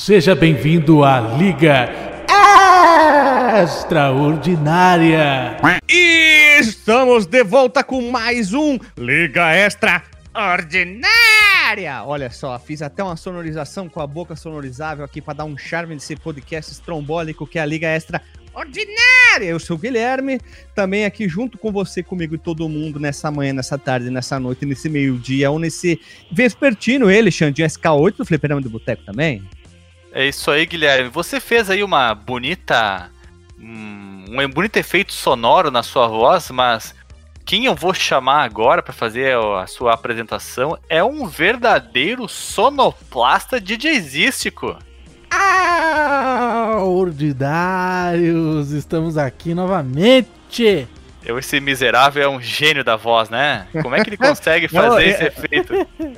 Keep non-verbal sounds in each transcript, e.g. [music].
Seja bem-vindo à Liga Extraordinária. E estamos de volta com mais um Liga Extraordinária. Olha só, fiz até uma sonorização com a boca sonorizável aqui para dar um charme nesse podcast estrombólico que é a Liga Extraordinária. Eu sou o Guilherme, também aqui junto com você, comigo e todo mundo nessa manhã, nessa tarde, nessa noite, nesse meio-dia ou nesse vespertino, ele, Xandinho SK8 do Fliperama do Boteco também. É isso aí, Guilherme. Você fez aí uma bonita. Um, um bonito efeito sonoro na sua voz, mas quem eu vou chamar agora para fazer a sua apresentação é um verdadeiro sonoplasta DJzístico. Ah, ordinários, estamos aqui novamente. Eu, esse miserável é um gênio da voz, né? Como é que ele [laughs] consegue fazer Não, é, esse efeito?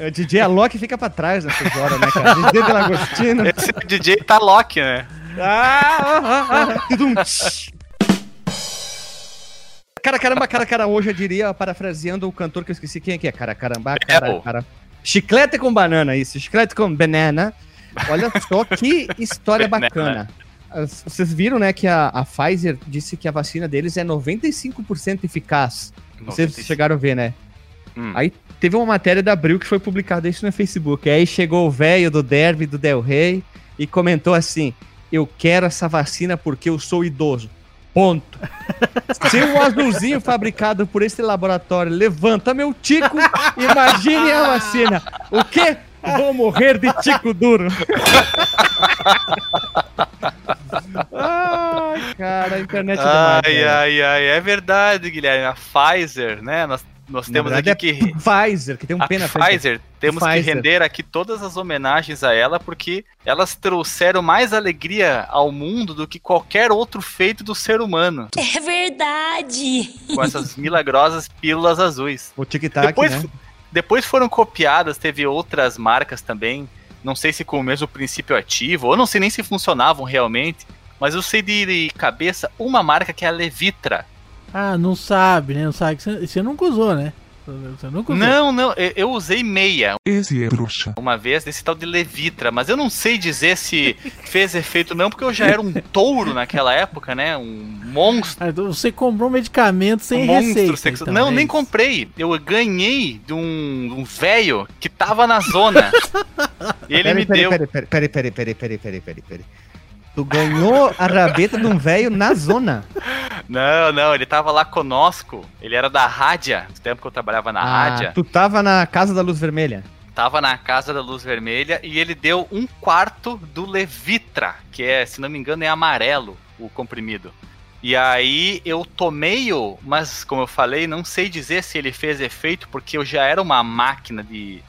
O DJ Alok fica pra trás nessas horas, né, cara? DJ Delagostino. Esse DJ tá Loki, né? Ah, ah, ah, cara, caramba, cara, cara, hoje eu diria, parafraseando o cantor que eu esqueci quem é que é, cara, caramba, cara, cara. Chiclete com banana, isso, chiclete com banana. Olha só que história bacana. Vocês viram, né, que a, a Pfizer disse que a vacina deles é 95% eficaz. 95. Vocês chegaram a ver, né? Hum. Aí teve uma matéria da Abril que foi publicada isso no Facebook. Aí chegou o velho do Derby do Del Rey e comentou assim: Eu quero essa vacina porque eu sou idoso. Ponto. [laughs] Se o azulzinho fabricado por esse laboratório levanta meu tico, imagine a vacina. O quê? Vou morrer de tico duro. [laughs] ai, cara, a internet é demais. Ai, ai, ai, é verdade, Guilherme. A Pfizer, né? Nós, nós temos aqui é que. Pfizer, que tem um pena Pfizer, temos Pfizer. que render aqui todas as homenagens a ela, porque elas trouxeram mais alegria ao mundo do que qualquer outro feito do ser humano. É verdade! Com essas [laughs] milagrosas pílulas azuis. O tic-tac, Depois, né? Depois foram copiadas, teve outras marcas também. Não sei se com o mesmo princípio ativo, ou não sei nem se funcionavam realmente. Mas eu sei de cabeça uma marca que é a Levitra. Ah, não sabe, né? Não sabe. Você nunca usou, né? Você nunca usou. Não, não, eu, eu usei meia. Esse é bruxa. Uma vez desse tal de Levitra, mas eu não sei dizer se fez efeito não, porque eu já era um touro naquela época, né? Um monstro. Ah, então você comprou um medicamento sem um receita. Sexo... Então, não, é nem isso. comprei. Eu ganhei de um, um velho que tava na zona. [laughs] e ele pera, me pera, deu. Peraí, peraí, peraí, peraí, peraí, peraí, peraí, peraí. Tu ganhou a rabeta de um velho na zona. Não, não, ele tava lá conosco. Ele era da Rádia, no tempo que eu trabalhava na ah, Rádia. Tu tava na Casa da Luz Vermelha? Tava na Casa da Luz Vermelha e ele deu um quarto do Levitra, que é, se não me engano, é amarelo o comprimido. E aí eu tomei-o, mas como eu falei, não sei dizer se ele fez efeito, porque eu já era uma máquina de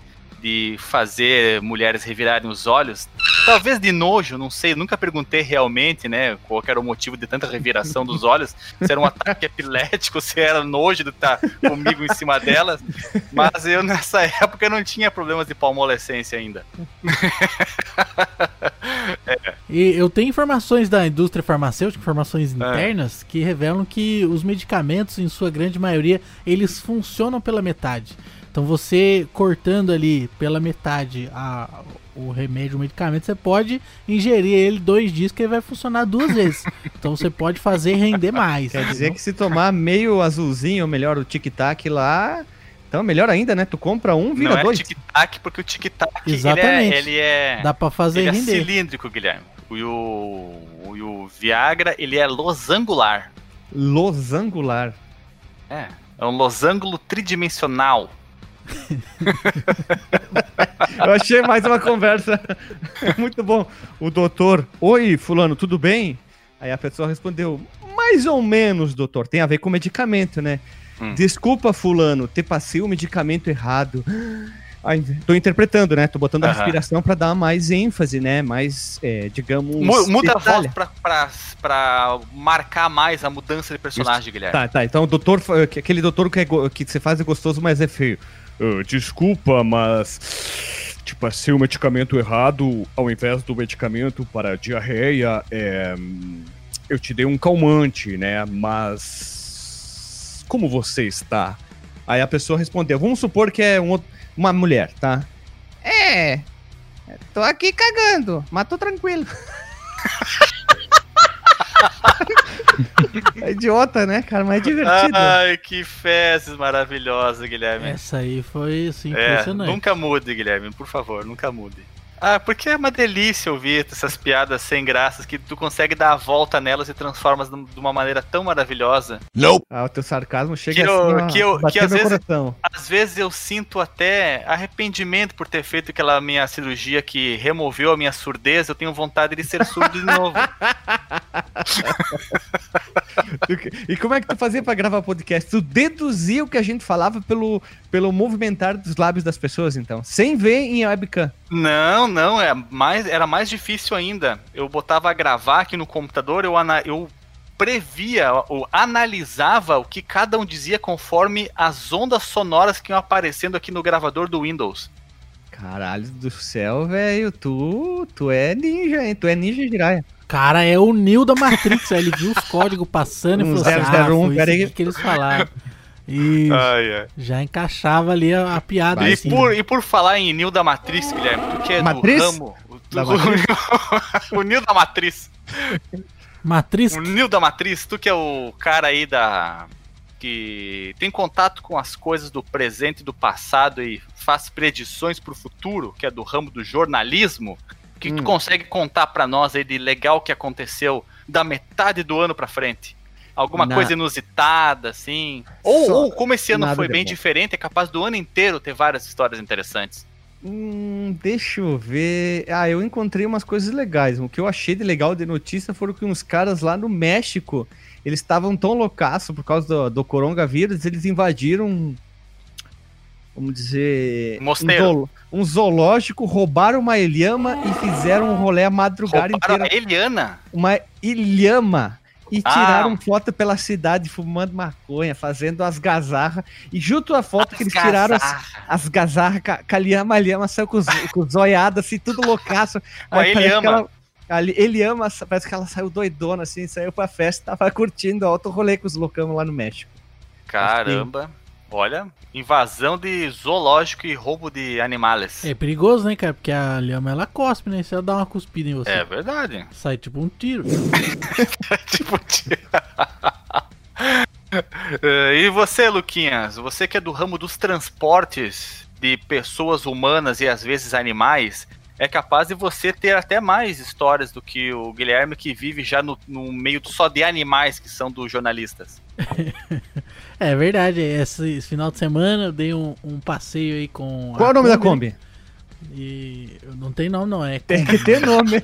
de fazer mulheres revirarem os olhos. Talvez de nojo, não sei, nunca perguntei realmente, né, qual era o motivo de tanta reviração dos olhos, se era um ataque epilético, se era nojo de estar comigo em cima delas, mas eu nessa época não tinha problemas de palmolescência ainda. [laughs] é. E eu tenho informações da indústria farmacêutica, informações é. internas, é. que revelam que os medicamentos, em sua grande maioria, eles funcionam pela metade. Então você cortando ali pela metade a, o remédio, o medicamento, você pode ingerir ele dois dias que ele vai funcionar duas [laughs] vezes. então você pode fazer render mais. Quer dizer que se tomar meio azulzinho, ou melhor, o tic-tac lá, então, melhor ainda, né? Tu compra um, vira Não dois. Não é tic-tac, porque o tic-tac, Exatamente. Ele, é, ele é... Dá pra fazer ele é render. é cilíndrico, Guilherme. E o, o, o Viagra, ele é losangular. Losangular? É, é um losango tridimensional. Eu achei mais uma conversa [laughs] muito bom. O doutor, oi, fulano, tudo bem? Aí a pessoa respondeu, mais ou menos, doutor. Tem a ver com medicamento, né? Hum. Desculpa, fulano, te passei o medicamento errado. [gasps] Ai, tô interpretando, né? Tô botando a respiração para dar mais ênfase, né? Mais, é, digamos. Muda a voz pra, pra, pra, marcar mais a mudança de personagem, Isso. Guilherme. Tá, tá. Então, o doutor, aquele doutor que, é, que você faz é gostoso, mas é feio. Uh, desculpa, mas te passei o medicamento errado. Ao invés do medicamento para diarreia, é, eu te dei um calmante, né? Mas como você está? Aí a pessoa respondeu: Vamos supor que é um, uma mulher, tá? É. tô aqui cagando, mas tô tranquilo. [laughs] é idiota, né, cara? Mas é divertido. Ai, que fezes maravilhosa, Guilherme. Essa aí foi assim, É, impressionante. nunca mude, Guilherme, por favor, nunca mude. Ah, porque é uma delícia ouvir essas piadas sem graças que tu consegue dar a volta nelas e transformas de uma maneira tão maravilhosa. Ah, o teu sarcasmo chega Que eu- assim, ó, que eu- bater que às meu vezes- coração. Às vezes eu sinto até arrependimento por ter feito aquela minha cirurgia que removeu a minha surdez. Eu tenho vontade de ser surdo de novo. [laughs] E como é que tu fazia pra gravar podcast? Tu deduzia o que a gente falava pelo, pelo movimentar dos lábios das pessoas, então. Sem ver em webcam. Não, não, é mais, era mais difícil ainda. Eu botava a gravar aqui no computador, eu, ana- eu previa ou analisava o que cada um dizia conforme as ondas sonoras que iam aparecendo aqui no gravador do Windows. Caralho do céu, velho. Tu, tu é ninja, hein? Tu é ninja Jiraya. Cara, é o Neo da Matrix. ele viu os códigos passando e Um falou assim: 001, ah, foi isso que eles falaram. E Ai, ai. já encaixava ali a, a piada. E assim. por, e por falar em Nil da Matriz, Guilherme, tu que é Matriz? do ramo. Tu, Da [laughs] o Nil da Matriz. Matriz. O Nil da Matriz, tu que é o cara aí da. que tem contato com as coisas do presente e do passado e faz predições pro futuro, que é do ramo do jornalismo. O que tu Hum. consegue contar pra nós aí de legal que aconteceu da metade do ano pra frente? Alguma Na- coisa inusitada, assim? Ou, Só ou como esse ano nada foi bem bom. diferente, é capaz do ano inteiro ter várias histórias interessantes. Hum, deixa eu ver. Ah, eu encontrei umas coisas legais. O que eu achei de legal de notícia foram que uns caras lá no México, eles estavam tão loucaço por causa do, do coronavírus, eles invadiram, vamos dizer, Mosteiro. Um, zoológico, roubaram uma ilhama e fizeram um rolê a madrugada Roubaram inteira. a Eliana. Uma ilhama. E Ah. tiraram foto pela cidade fumando maconha, fazendo as gazarras. E junto à foto que eles tiraram as, as gazarras, ca- com a lhama, a lhama saiu com os, com os zoiados, assim, tudo loucaço. A parece que Eliama. ela- a Li- Eliama, parece que ela saiu doidona, assim, saiu pra festa, tava curtindo alto rolê com os loucão lá no México. Caramba. Olha, invasão de zoológico e roubo de animais. É perigoso, né, cara? Porque a lhama ela cospe, né? Se ela dá uma cuspida em você, É verdade. sai tipo um tiro. [laughs] tipo, tio. Eh, [laughs] e você, Luquinhas? Você que é do ramo dos transportes de pessoas humanas e às vezes animais, é capaz de você ter até mais histórias do que o Guilherme que vive já no, no meio só de animais que são dos jornalistas. [laughs] É verdade, esse, esse final de semana eu dei um, um passeio aí com. a Qual é o nome da Kombi, Kombi? E não tem nome, não. É Tem que ter nome.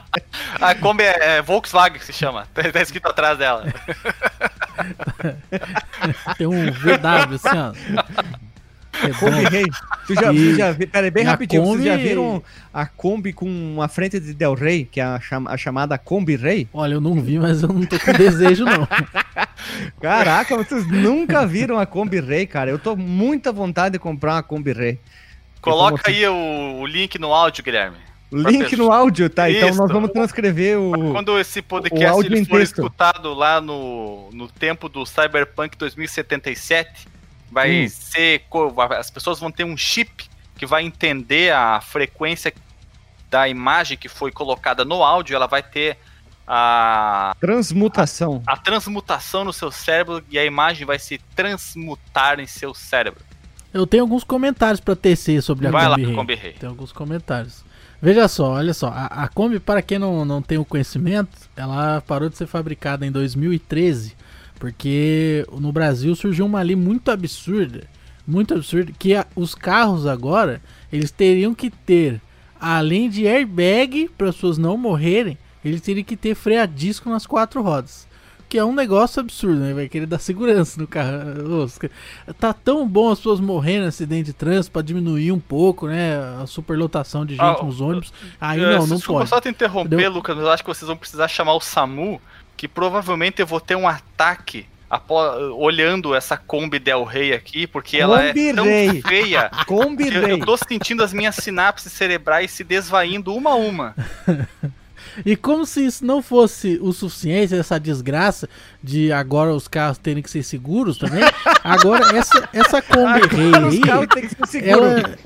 [laughs] A Kombi é, é Volkswagen que se chama. Tá, tá escrito atrás dela. [laughs] Tem um VW, assim, ó. Kombi. Rei. Tu já, E- já viu, peraí, bem rapidinho, vocês já Kombi- viram a Kombi com uma frente de Del Rey, que é a, chama- a chamada Kombi Rei? Olha, eu não vi, mas eu não tô com desejo, não. [laughs] Caraca, vocês nunca viram a Kombi Rei, cara. Eu tô muita vontade de comprar uma Kombi Rei. Coloca aí o, o link no áudio, Guilherme. Link no áudio, tá? Então Isso. nós vamos transcrever o. Quando esse o podcast áudio ele em for texto. escutado lá no, no tempo do Cyberpunk 2077, vai Hum. ser. As pessoas vão ter um chip que vai entender a frequência da imagem que foi colocada no áudio, ela vai ter a, Transmutação. a transmutação no seu cérebro e a imagem vai se transmutar em seu cérebro. Eu tenho alguns comentários pra tecer sobre a Vai lá, Kombi Rei. Kombi Rei. Tem alguns comentários. Veja só, olha só. A, a Kombi, para quem não, não tem o conhecimento, ela parou de ser fabricada em 2013, porque no Brasil surgiu uma lei muito absurda, muito absurda, que a- os carros agora, eles teriam que ter, além de airbag, para as pessoas não morrerem, eles teriam que ter freio a disco nas quatro rodas. Que é um negócio absurdo, né? Vai querer dar segurança no carro. Ca- Tá tão bom as pessoas morrendo em acidente de trânsito pra diminuir um pouco, né? A superlotação de gente Ah, nos ônibus. Aí É, não, não desculpa pode. só te interromper, Entendeu? Lucas, mas eu acho que vocês vão precisar chamar o SAMU, que provavelmente eu vou ter um ataque apó- olhando essa Kombi Del Rey aqui, porque ela Kombi é tão Rei. feia. [laughs] Kombi que Eu, Rei. tô sentindo as minhas sinapses cerebrais se desvaindo uma a uma. [laughs] E como se isso não fosse o suficiente, essa desgraça de agora os carros terem que ser seguros também. [laughs] Agora, essa, essa Kombi Rei Agora os aí. carros têm que ser seguros. ela,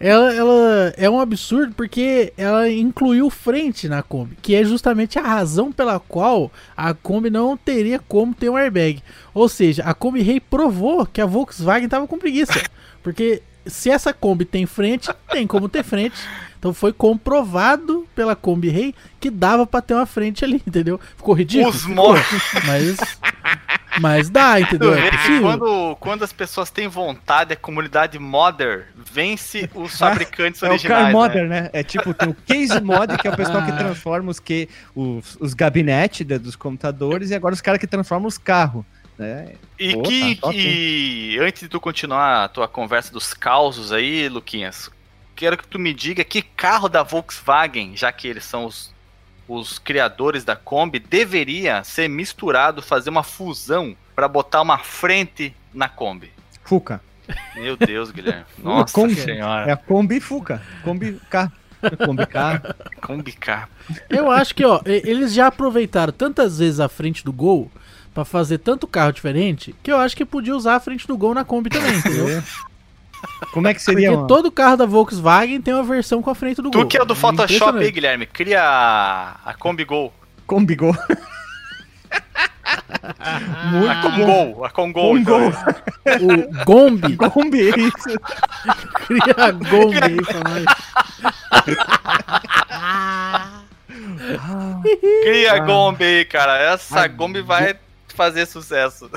ela, ela é um absurdo porque ela incluiu frente na Kombi, que é justamente a razão pela qual a Kombi não teria como ter um airbag. Ou seja, a Kombi Rei provou que a Volkswagen tava com preguiça. [laughs] Porque se essa Kombi tem frente, tem como ter frente. Então foi comprovado pela Kombi Rei que dava para ter uma frente ali, entendeu? Ficou ridículo. Os mortos. Mas mas dá, entendeu? É quando, quando as pessoas têm vontade, a comunidade modder vence os fabricantes é, originais. É o car modder, né? né? É tipo, tem o case mod, que é o pessoal que transforma os, que, os, os gabinetes dos computadores, e agora os caras que transformam os carros. Né? E Pô, que, tá que antes de tu continuar a tua conversa dos causos aí, Luquinhas, quero que tu me diga que carro da Volkswagen, já que eles são os os criadores da Kombi, deveria ser misturado, fazer uma fusão para botar uma frente na Kombi. Fuca. Meu Deus, Guilherme. [laughs] Nossa Kombi, senhora. É a Kombi Fuca. Kombi K. Kombi K. Kombi K. Eu acho que, ó, eles já aproveitaram tantas vezes a frente do Gol para fazer tanto carro diferente que eu acho que podia usar a frente do Gol na Kombi também, entendeu? [laughs] É. Como é que seria? Porque todo carro da Volkswagen tem uma versão com a frente do tu Gol. Tu que é do Photoshop aí, Guilherme, cria a, a Kombi Gol. Kombi Gol. [laughs] Muito a Congol, a Congol. Então. O Gombi. [laughs] Gombi, é isso. Cria a Gombi aí pra nós. Cria a Gombi aí, cara. Essa a Gombi vai fazer sucesso.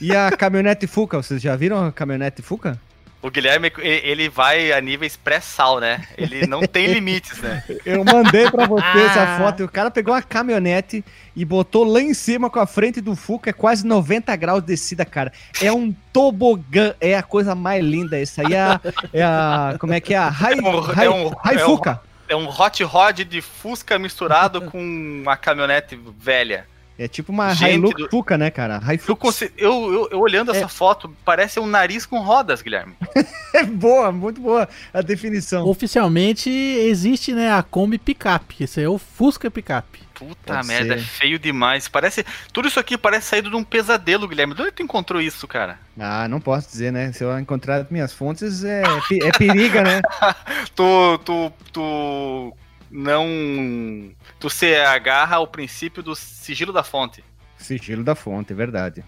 E a caminhonete Fuca, vocês já viram a caminhonete Fuca? O Guilherme, ele vai a níveis pré-sal, né? Ele não tem limites, né? Eu mandei pra você essa foto e o cara pegou uma caminhonete e botou lá em cima com a frente do Fuca, é quase 90 graus de descida, cara. É um tobogã, é a coisa mais linda. Isso aí é a, é a como é que é? A Rai, é um, Rai, é um, Rai é Fuca. Um, é um hot rod de Fusca misturado com uma caminhonete velha. É tipo uma Gente Hilux do... Fuca, né, cara? Hilux. Eu, eu, eu, olhando é. essa foto, parece um nariz com rodas, Guilherme. [laughs] é boa, muito boa a definição. Oficialmente existe, né, a Kombi Pickup. Esse é o Fusca Pickup. Puta Pode merda, ser. é feio demais. Parece. Tudo isso aqui parece saído de um pesadelo, Guilherme. De onde tu encontrou isso, cara? Ah, não posso dizer, né? Se eu encontrar minhas fontes, é, é periga, né? [laughs] tu, tu, tu não. Tu se agarra ao princípio do sigilo da fonte. Sigilo da fonte, é verdade.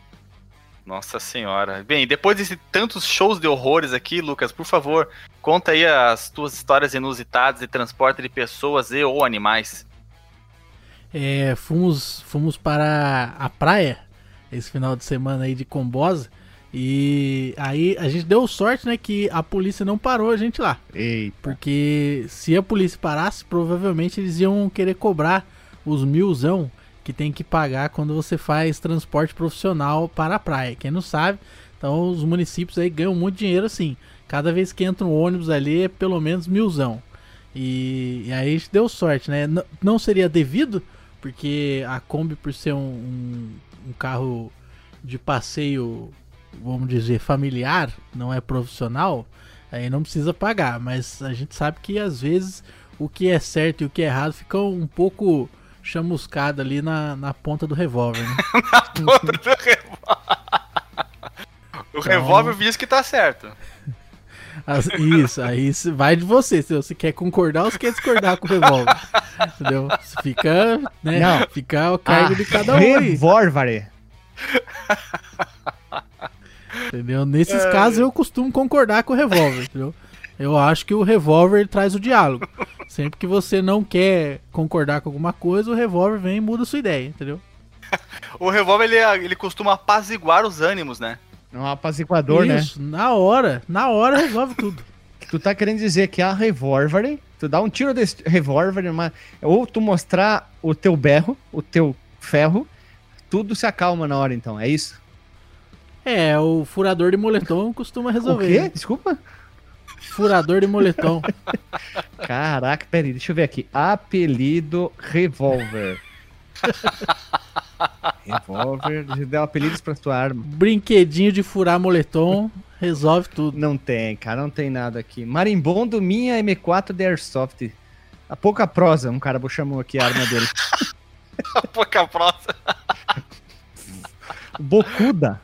Nossa senhora. Bem, depois de tantos shows de horrores aqui, Lucas, por favor, conta aí as tuas histórias inusitadas de transporte de pessoas e ou animais. É, fomos, fomos para a praia esse final de semana aí de Combosa. E aí a gente deu sorte, né, que a polícia não parou a gente lá. Eita. Porque se a polícia parasse, provavelmente eles iam querer cobrar os milzão que tem que pagar quando você faz transporte profissional para a praia. Quem não sabe, então os municípios aí ganham muito dinheiro assim. Cada vez que entra um ônibus ali é pelo menos milzão. E, e aí a gente deu sorte, né? N não seria devido, porque a Kombi, por ser um, um, um carro de passeio vamos dizer, familiar, não é profissional, aí não precisa pagar. Mas a gente sabe que às vezes o que é certo e o que é errado fica um pouco chamuscado ali na, na ponta do revólver, né? [laughs] na ponta do revólver. o então, revólver diz que tá certo. As, isso, aí vai de você, se você quer concordar ou se quer discordar com o revólver. Entendeu? Fica, né? Não. Fica o cargo de cada um. Revólver. Entendeu? Nesses é... casos eu costumo concordar com o revólver, entendeu? Eu acho que o revólver traz o diálogo. Sempre que você não quer concordar com alguma coisa, o revólver vem e muda a sua ideia, entendeu? [laughs] o revólver ele, ele costuma apaziguar os ânimos, né? É um apaziguador, né? Isso, né? na hora, na hora resolve tudo. [laughs] Tu tá querendo dizer que a revólver, tu dá um tiro desse revólver, ou tu mostrar o teu berro, o teu ferro, tudo se acalma na hora então, é isso? É, o furador de moletom costuma resolver. O quê? Né? Desculpa? Furador de moletom. [laughs] Caraca, peraí, deixa eu ver aqui. Apelido Revolver. [laughs] Revolver, deu apelidos pra sua arma. Brinquedinho de furar moletom, resolve tudo. Não tem, cara, não tem nada aqui. Marimbondo, minha M4 de Airsoft. A pouca prosa, um cara chamou aqui a arma dele. [laughs] a pouca prosa. Bocuda.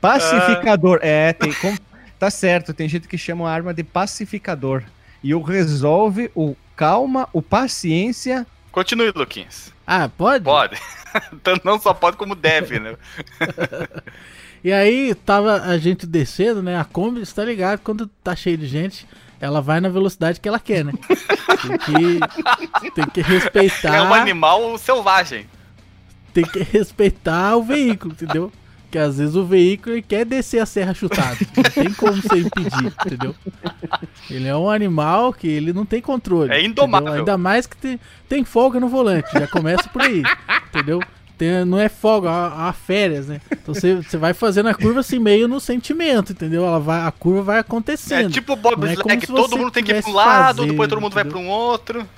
Pacificador. É, tem como. Tá certo, tem gente que chama a arma de pacificador. E o resolve o calma, o paciência. Continue, Luquinhas. Ah, pode? Pode. Tanto [laughs] não só pode como deve, né? [laughs] E aí tava a gente descendo, né? A Kombi, você tá ligado? Quando tá cheio de gente, ela vai na velocidade que ela quer, né? Tem que, tem que respeitar. É um animal selvagem. Tem que respeitar o veículo, entendeu? Porque às vezes o veículo quer descer a serra chutado. Não tem como você impedir, entendeu? Ele é um animal que ele não tem controle. É indomável. entendeu? Ainda mais que tem, tem folga no volante. Já começa por aí, entendeu? Tem- não é folga, é, é férias, né? Então você, você vai fazendo a curva assim, meio no sentimento, entendeu? Ela vai, a curva vai É acontecendo. tipo Bob Não é todo mundo tem que ir pra um lado, fazendo, depois todo mundo vai entendeu? pra um outro.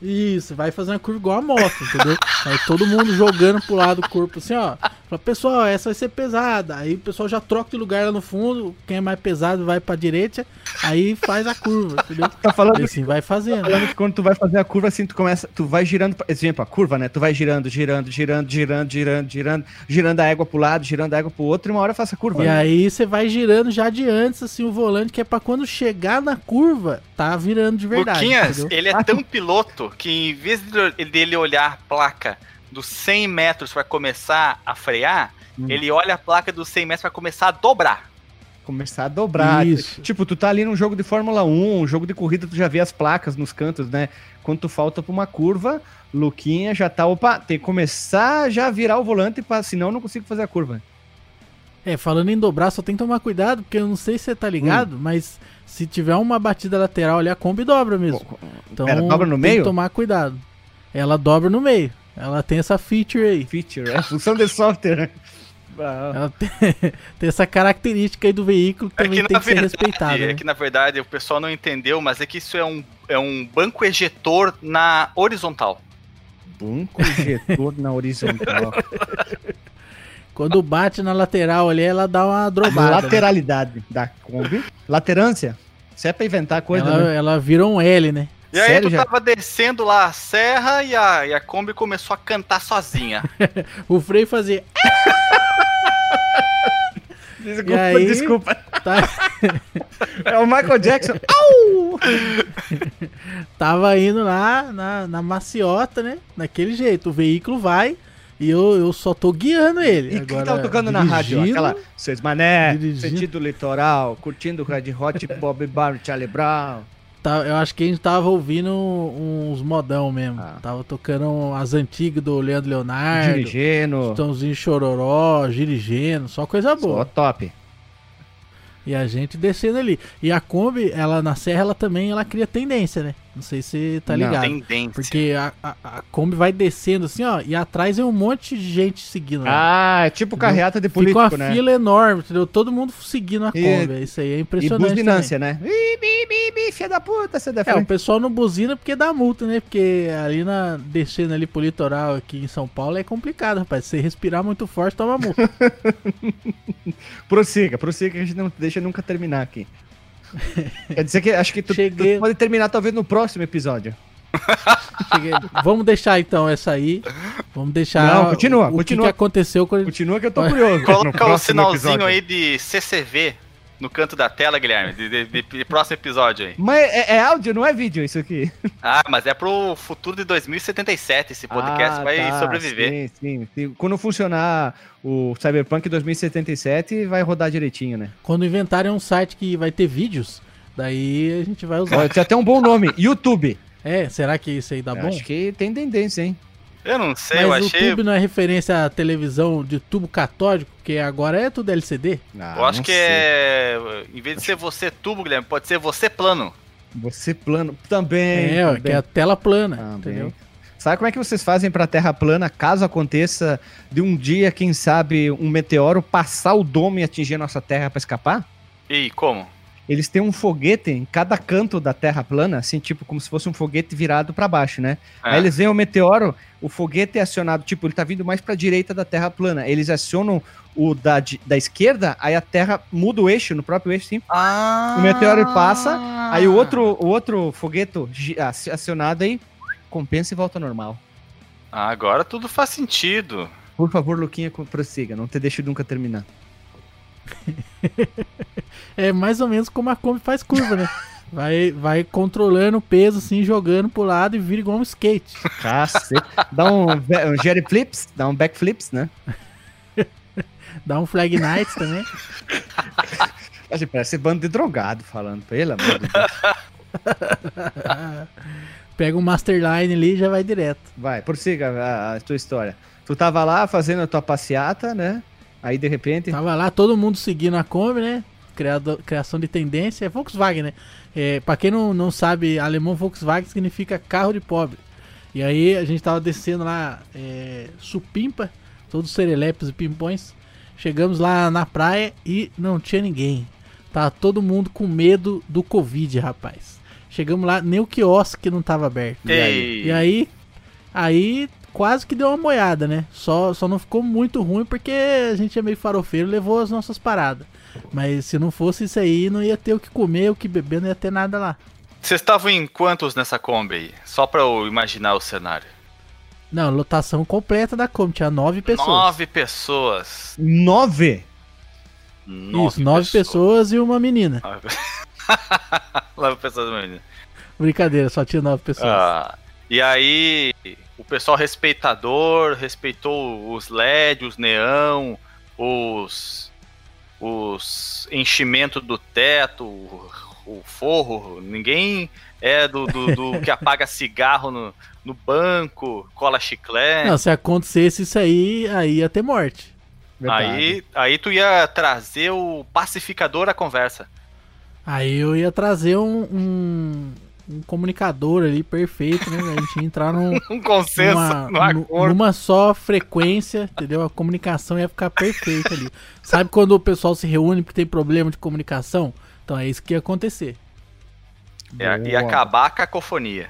Isso, vai fazer uma curva igual a moto, entendeu? Aí todo mundo jogando pro lado do corpo assim, ó. Fala, pessoal, essa vai ser pesada. Aí o pessoal já troca de lugar lá no fundo. Quem é mais pesado vai pra direita. Aí faz a curva, entendeu? Tá falando E assim vai fazendo. Falando que quando tu vai fazer a curva assim, tu começa, tu vai girando, pra- exemplo, a curva, né? Tu vai girando, girando, girando, girando, girando, girando, girando a égua pro lado, girando a égua pro outro, e uma hora faça a curva. E né? aí você vai girando já de antes, assim, o volante, que é pra quando chegar na curva, tá virando de verdade. Luquinhas, ele é tão piloto que em vez de- dele olhar a placa dos 100 metros pra começar a frear, Hum. ele olha a placa dos 100 metros pra começar a dobrar. Começar a dobrar. Isso. Tipo, tu tá ali num jogo de Fórmula 1, um jogo de corrida, tu já vê as placas nos cantos, né? Quando tu falta pra uma curva, Luquinha já tá, opa, tem que começar já a virar o volante, pra, senão eu não consigo fazer a curva. É, falando em dobrar, só tem que tomar cuidado, porque eu não sei se você tá ligado, mas se tiver uma batida lateral ali, a Kombi dobra mesmo. Então Pera, dobra no tem meio? que tomar cuidado. Ela dobra no meio. Ela tem essa feature aí. Feature, é função de software. né? Ela tem, [laughs] tem essa característica aí do veículo que É também que, tem que ser verdade, respeitada. é né? que na verdade o pessoal não entendeu, mas é que isso é um, é um banco ejetor na horizontal. banco injetor na horizontal. [laughs] Quando bate na lateral ali, ela dá uma drobada. né? Lateralidade da Kombi. Laterância. Se é pra inventar coisa, ela, né? ela vira um L, né? E aí Sério, tu já? tava descendo lá a serra e a, e a Kombi começou a cantar sozinha. [laughs] O freio fazia. [laughs] Desculpa, E aí? desculpa. Tá, [laughs] É o Michael Jackson. Au! tava indo lá na, na maciota, né? Daquele jeito. O veículo vai e eu, eu só tô guiando ele. E quem tava tocando na rádio? dirigindo, Aquela Seus Mané, dirigindo. sentido litoral, curtindo Red Hot, [laughs] Bob Barr, Charlie Brown. tá- eu acho que a gente tava ouvindo uns modão mesmo. Ah. Tava tocando as antigas do Leandro Leonardo. Dirigindo. Tãozinho Chororó, Girigeno, só coisa boa. Só top. E a gente descendo ali. E a Kombi, ela na serra, ela também ela cria tendência, né? Não sei se você tá Não. ligado. Tendência. Porque a, a, a Kombi vai descendo assim, ó, e atrás é um monte de gente seguindo. lá. Ah, é tipo carreata de Fica uma político, né? fila enorme, entendeu? Todo mundo seguindo a E- Kombi. Isso aí é E impressionante. buzinância, né? Ih, bi, bi, bi, filha da puta, você também. É, o pessoal não buzina porque dá multa, né? Porque ali na descendo ali pro litoral aqui em São Paulo é complicado, rapaz. Se você respirar muito forte, toma multa. [laughs] Prossiga, prossiga que a gente não deixa nunca terminar aqui. [laughs] Quer dizer que acho que tu, Cheguei. tu pode terminar talvez no próximo episódio. [laughs] Cheguei- Vamos deixar então essa aí. Vamos deixar. Não, continua, o, continua. que, que aconteceu quando Continua que eu tô curioso. Coloca o próximo sinalzinho episódio. aí de CCV no canto da tela, Guilherme, de, de- de- de próximo episódio aí. Mas é, é áudio, não é vídeo isso aqui. [laughs] Ah, mas é pro futuro de 2077 esse podcast Ah, vai tá, sobreviver. Sim, sim. Quando funcionar o Cyberpunk 2077, vai rodar direitinho, né? Quando inventarem um site que vai ter vídeos, daí a gente vai usar. Olha, tem até um bom nome, [laughs] YouTube. É, será que isso aí dá Tá bom? Acho que tem tendência, hein? Eu não sei, eu Mas o achei. tubo não é referência à televisão de tubo catódico, porque agora é tudo LCD. Ah, Eu acho que sei. é. Em vez de ser você tubo, Guilherme, pode ser você plano. Você plano também. É, também. que é a tela plana, Também. entendeu? Sabe como é que vocês fazem pra Terra plana caso aconteça de um dia, quem sabe, um meteoro passar o domo e atingir a nossa Terra pra escapar? E como? Eles têm um foguete em cada canto da Terra plana, assim, tipo, como se fosse um foguete virado pra baixo, né? É. Aí eles veem o meteoro, o foguete é acionado, tipo, ele tá vindo mais pra direita da Terra plana. Eles acionam o da, da esquerda, aí a Terra muda o eixo, no próprio eixo, sim. Ah, O meteoro passa, Aí o outro, o outro foguete acionado aí, compensa e volta ao normal. Ah, agora tudo faz sentido. Por favor, Luquinha, prossiga, não te deixe nunca terminar. [laughs] é mais ou menos como a Kombi faz curva, né? Vai, vai controlando o peso, assim, jogando pro lado e vira igual um skate. Cacete. Dá um, um jerry flips, dá um backflips, né? [laughs] Dá um flag nights também. [laughs] Assim, parece bando de drogado falando, pelo amor de Deus. Pega um Masterline ali e já vai direto. Vai, prossiga a, a tua história. Tu tava lá fazendo a tua passeata, né? Aí de repente. Tava lá todo mundo seguindo a Kombi, né? Criado, criação de tendência. É Volkswagen, né? É, pra quem não, não sabe, alemão Volkswagen significa carro de pobre. E aí a gente tava descendo lá, é, supimpa, todos serelepes e pimpões. Chegamos lá na praia e não tinha ninguém. Tava todo mundo com medo do Covid, rapaz. Chegamos lá, nem o quiosque não tava aberto. E aí, e aí, aí quase que deu uma moiada, né? Só, só não ficou muito ruim porque a gente é meio farofeiro levou as nossas paradas. Mas se não fosse isso aí, não ia ter o que comer, o que beber, não ia ter nada lá. Vocês estavam em quantos nessa Kombi aí? Só pra eu imaginar o cenário. Não, lotação completa da Kombi, tinha nove pessoas. Nove pessoas. Nove? Nove Isso, nove pessoas. pessoas e uma menina. nove [laughs] pessoas e uma menina. Brincadeira, só tinha nove pessoas. Ah, e aí, pessoal respeitador respeitou os LED, os neão, os os enchimentos do teto, o, o forro, ninguém é do, do, do [laughs] que apaga cigarro no, no banco, cola chiclete. Não, se acontecesse isso aí, aí ia ter morte. Aí, aí tu ia trazer o pacificador à conversa. Aí eu ia trazer um, um, um comunicador ali perfeito, né? A gente ia entrar num. [laughs] um consenso numa, numa só frequência, entendeu? A comunicação ia ficar perfeita ali. Sabe quando o pessoal se reúne porque tem problema de comunicação? Então é isso que ia acontecer. É, ia acabar a cacofonia.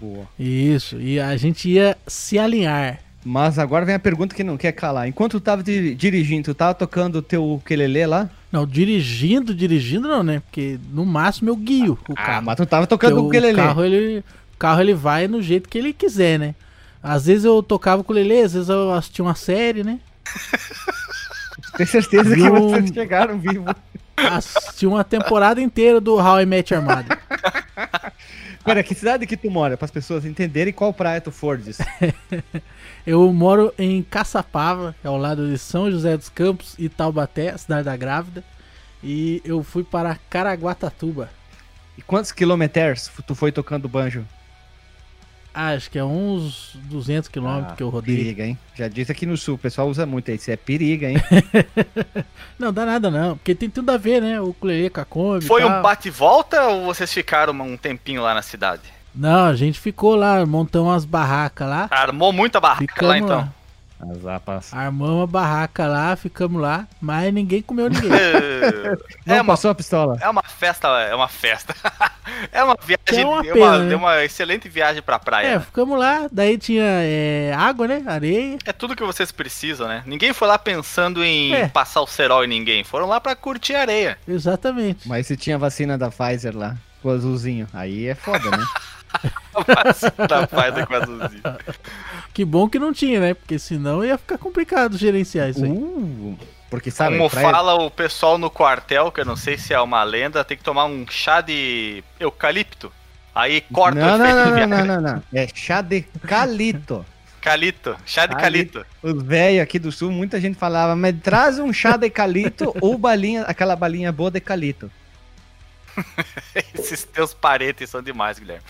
Boa. Isso, e a gente ia se alinhar. Mas agora vem a pergunta que não quer calar. Enquanto tu tava dirigindo, tu tava tocando o teu ukulele lá? Não, dirigindo, dirigindo não, né? Porque no máximo eu guio o ah, carro. Ah, mas tu tava tocando o ukulele. O carro, ele, o carro ele vai no jeito que ele quiser, né? Às vezes eu tocava o ukulele, às vezes eu assistia uma série, né? [laughs] Tenho certeza que vocês chegaram vivos. [laughs] Assisti uma temporada inteira do How I Met Your Mother. [laughs] Pera, que cidade que tu mora? Para as pessoas entenderem qual praia tu fordes. [laughs] Eu moro em Caçapava, é ao lado de São José dos Campos e Taubaté, cidade da grávida. E eu fui para Caraguatatuba. E quantos quilômetros tu foi tocando banjo? Ah, acho que é uns 200 quilômetros ah, que eu rodei. Periga, hein? Já disse aqui no sul, o pessoal usa muito aí. Isso é periga, hein? [laughs] não, dá nada não, porque tem tudo a ver, né? O Cleê com a Kombi. Foi um bate-volta ou vocês ficaram um tempinho lá na cidade? Não, a gente ficou lá, montamos umas barracas lá. Armou muita barraca Ficamos lá então. Lá. As apas. Armamos uma barraca lá, ficamos lá, mas ninguém comeu ninguém. [laughs] Não é uma, passou a pistola. É uma festa, é uma festa. [laughs] é uma viagem, é uma, pena, uma, né? uma excelente viagem pra praia. É, né? ficamos lá, daí tinha é, água, né? Areia. É tudo que vocês precisam, né? Ninguém foi lá pensando em é. passar o cerol em ninguém. Foram lá pra curtir a areia. Exatamente. Mas se tinha vacina da Pfizer lá, o azulzinho, aí é foda, né? [laughs] da Pfizer com azulzinho. Que bom que não tinha, né? Porque senão ia ficar complicado gerenciar isso aí. Uh, porque sabe, Como praia... fala o pessoal no quartel, que eu não sei se é uma lenda, tem que tomar um chá de eucalipto. Aí corta não, o efeito não, não, não, não, não, É chá de calito. Calito, chá de calito. Os velhos aqui do sul, muita gente falava, mas traz um chá de calito ou balinha, aquela balinha boa de calito. [laughs] Esses teus parentes são demais, Guilherme.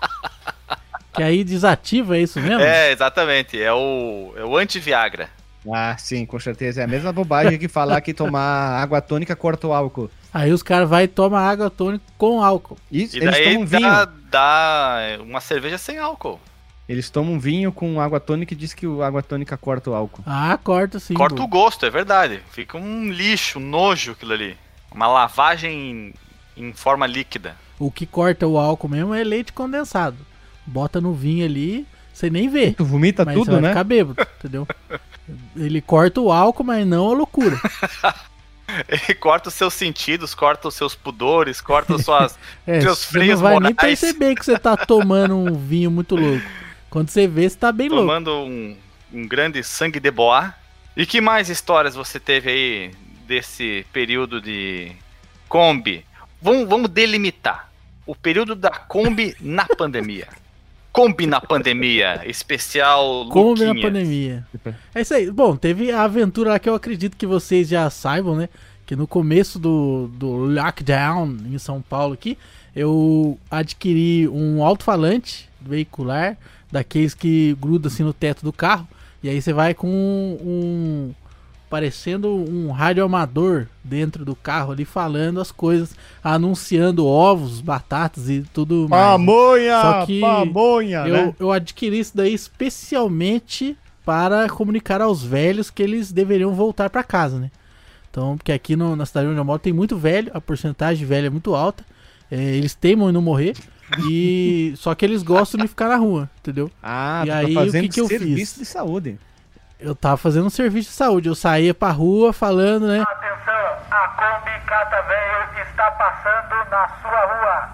[laughs] que aí desativa isso mesmo? É, exatamente. É o, é o anti-Viagra. Ah, sim, com certeza. É a mesma bobagem que falar que tomar [laughs] água tônica corta o álcool. Aí os caras vão e tomam água tônica com álcool. Isso, e daí eles tomam dá, vinho. dá uma cerveja sem álcool. Eles tomam vinho com água tônica e diz que a água tônica corta o álcool. Ah, corta sim. Corta o gosto, é verdade. Fica um lixo, um nojo aquilo ali. Uma lavagem em forma líquida. O que corta o álcool mesmo é leite condensado. Bota no vinho ali, você nem vê. Tu vomita mas tudo, você vai né? ficar bêbado, entendeu? [laughs] Ele corta o álcool, mas não a loucura. [laughs] Ele corta os seus sentidos, corta os seus pudores, corta os suas, [laughs] é, seus frios Você não vai morais. nem perceber que você tá tomando um vinho muito louco. Quando você vê, você tá bem tomando louco. Tomando um, um grande sangue de boa. E que mais histórias você teve aí desse período de Kombi. Vamos, vamos delimitar o período da Kombi na [laughs] pandemia. Kombi na pandemia, especial Kombi na pandemia. É isso aí. Bom, teve a aventura lá que eu acredito que vocês já saibam, né? Que no começo do, do lockdown em São Paulo aqui, eu adquiri um alto-falante veicular, daqueles que gruda assim no teto do carro. E aí você vai com um, parecendo um rádio amador dentro do carro ali falando as coisas, anunciando ovos, batatas e tudo mais. Pamonha! Só que pamonha, eu, né? eu adquiri isso daí especialmente para comunicar aos velhos que eles deveriam voltar para casa, né? Então, porque aqui no, na cidade onde eu moro tem muito velho, a porcentagem de velho é muito alta. É, eles temam em não morrer. E [laughs] só que eles gostam de ficar na rua, entendeu? Ah, E tu aí, tá o fazendo que que eu serviço fiz? de saúde. Eu tava fazendo um serviço de saúde, eu saía pra rua falando, né? Atenção, a Kombi Cata Velho está passando na sua rua.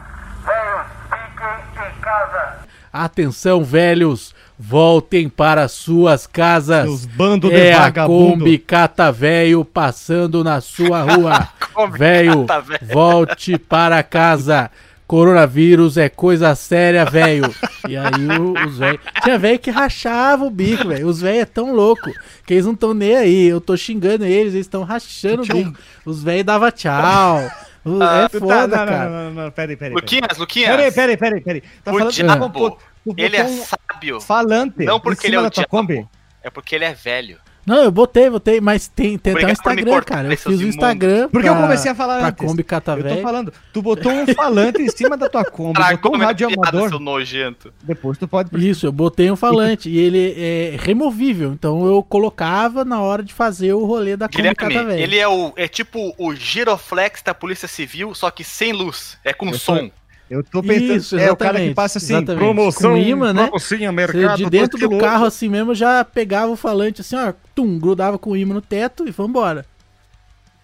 Velhos, fiquem em casa. Atenção, velhos, voltem para suas casas. Seus bandos de é a vagabundo. Kombi Cata Velho passando na sua rua. [laughs] Velho. volte para casa. Coronavírus é coisa séria, velho. E aí o- os velhos. Tinha velho que rachava o bico, velho. Os velhos é tão louco que eles não estão nem aí. Eu tô xingando eles, eles estão rachando o um- bico. Os velhos davam tchau. [laughs] É Tu tá- foda, não, não, cara. Não, não, não, peraí, peraí. Luquinhas, Luquinhas. Peraí, peraí, peraí, peraí. Tá O falando diabo, tu Ele é um sábio. falante. Não porque ele é o diabo. Kombi. É porque ele é velho. Não, eu botei, botei, mas tem, tem até um por me Instagram, cara. Eu fiz o. Instagram. Porque eu comecei a falar pra antes. Kombi Cata Eu tô falando, tu botou um falante em cima da tua Kombi, botou Tragou um minha rádio piada, amador, seu nojento. depois tu pode... Isso, eu botei um falante e ele é removível, então eu colocava na hora de fazer o rolê da Kombi Cata Guilherme, Velho. ele é o é tipo o giroflex da Polícia Civil, só que sem luz. É com Eu som. Eu tô pensando, Isso, é o cara que passa assim, exatamente. promoção, Com imã, né? promocinha, Você, mercado, de dentro do carro assim mesmo já pegava o falante assim, ó, tum, grudava com o imã no teto e vambora.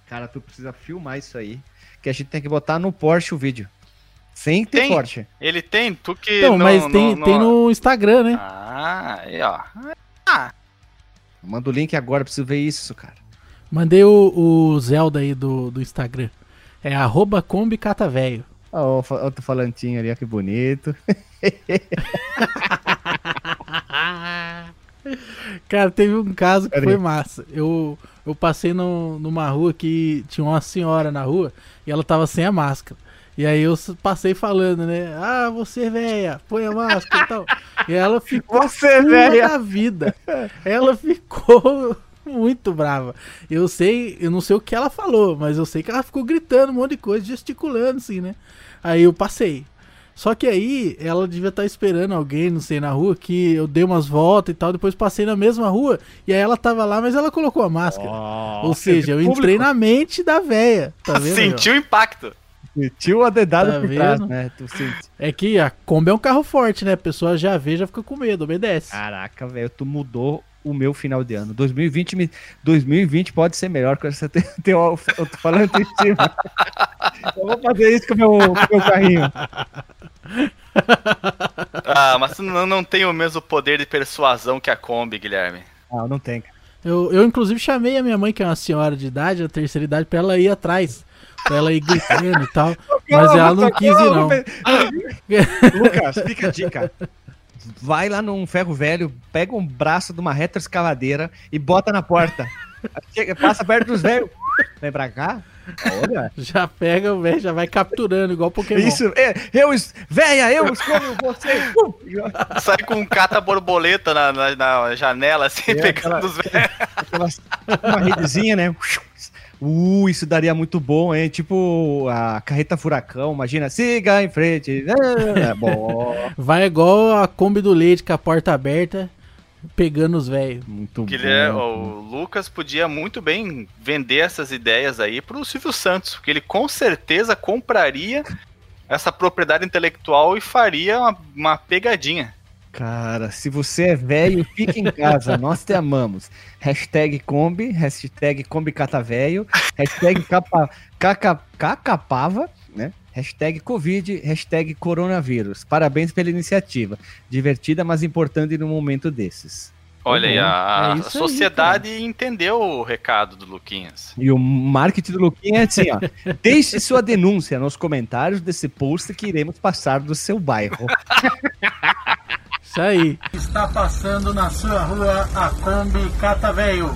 Cara, tu precisa filmar isso aí, que a gente tem que botar no Porsche o vídeo. Sem ter Tem? Porsche. Ele tem, tu que não- mas não- tem, não- tem no Instagram, né? Ah, aí, ó. Manda o link agora, preciso ver isso, cara. Mandei o, o Zelda aí do, do Instagram. É arroba Kombi Cata Ó, o outro falantinho ali, ó, que bonito. [laughs] Cara, teve um caso que foi massa. Eu, eu passei no- numa rua que tinha uma senhora na rua e ela tava sem a máscara. E aí eu passei falando, né? Ah, você velha, põe a máscara e tal. E ela ficou Você, velha. da vida. Ela ficou muito brava. Eu sei, eu não sei o que ela falou, mas eu sei que ela ficou gritando um monte de coisa, gesticulando assim, né? Aí eu passei. Só que aí ela devia estar esperando alguém, não sei, na rua, que eu dei umas voltas e tal, depois passei na mesma rua, e aí ela tava lá, mas ela colocou a máscara. Ou seja, eu entrei na mente da véia, tá vendo? Sentiu o impacto. Sentiu a dedada Tá por trás, vendo? né? Tu sente. É que a Kombi é um carro forte, né? A pessoa já vê, já fica com medo, obedece. Caraca, velho, tu mudou o meu final de ano. 2020, me- 2020 pode ser melhor com essa teu, teu, eu tô falando em cima. [laughs] Eu vou fazer isso com o meu, com meu carrinho. Ah, mas tu não, não tem o mesmo poder de persuasão que a Kombi, Guilherme. Não, não tem. cara. Eu, eu, inclusive, chamei a minha mãe, que é uma senhora de idade, a terceira idade, pra ela ir atrás. Pra ela ir gritando e tal. [laughs] Mas ela não quis ir, não. [laughs] Lucas, fica a dica. Vai lá num ferro velho, pega um braço de uma retroescavadeira e bota na porta. Chega, passa perto dos velhos. Vem pra cá. Olha. Já pega o velho, já vai capturando, igual Pokémon. Isso, é, eu, véia, eu escolho você. Sai com um cata borboleta na, na- na janela, assim, É, pegando aquela- os velhos. Uma redezinha, né? Uh, isso daria muito bom, hein? Tipo a carreta furacão, imagina, siga em frente. [laughs] É, bom. Vai igual a Kombi do leite com a porta aberta, pegando os velhos. Muito Guilherme, bom. o Lucas podia muito bem vender essas ideias aí pro Silvio Santos, porque ele com certeza compraria essa propriedade intelectual e faria uma, uma pegadinha. Cara, se você é velho, fica em casa, nós te amamos. Hashtag Kombi, hashtag Kombi Catavelho, hashtag capa, caca, cacapava, né? Hashtag Covid, hashtag coronavírus. Parabéns pela iniciativa. Divertida, mas importante num momento desses. Olha aí, a, É a isso aí, sociedade entendeu o recado do Luquinhas. E o marketing do Luquinha é assim, ó. [laughs] Deixe sua denúncia nos comentários desse post que iremos passar do seu bairro. [laughs] Isso aí. Está passando na sua rua a Kombi Cataveio.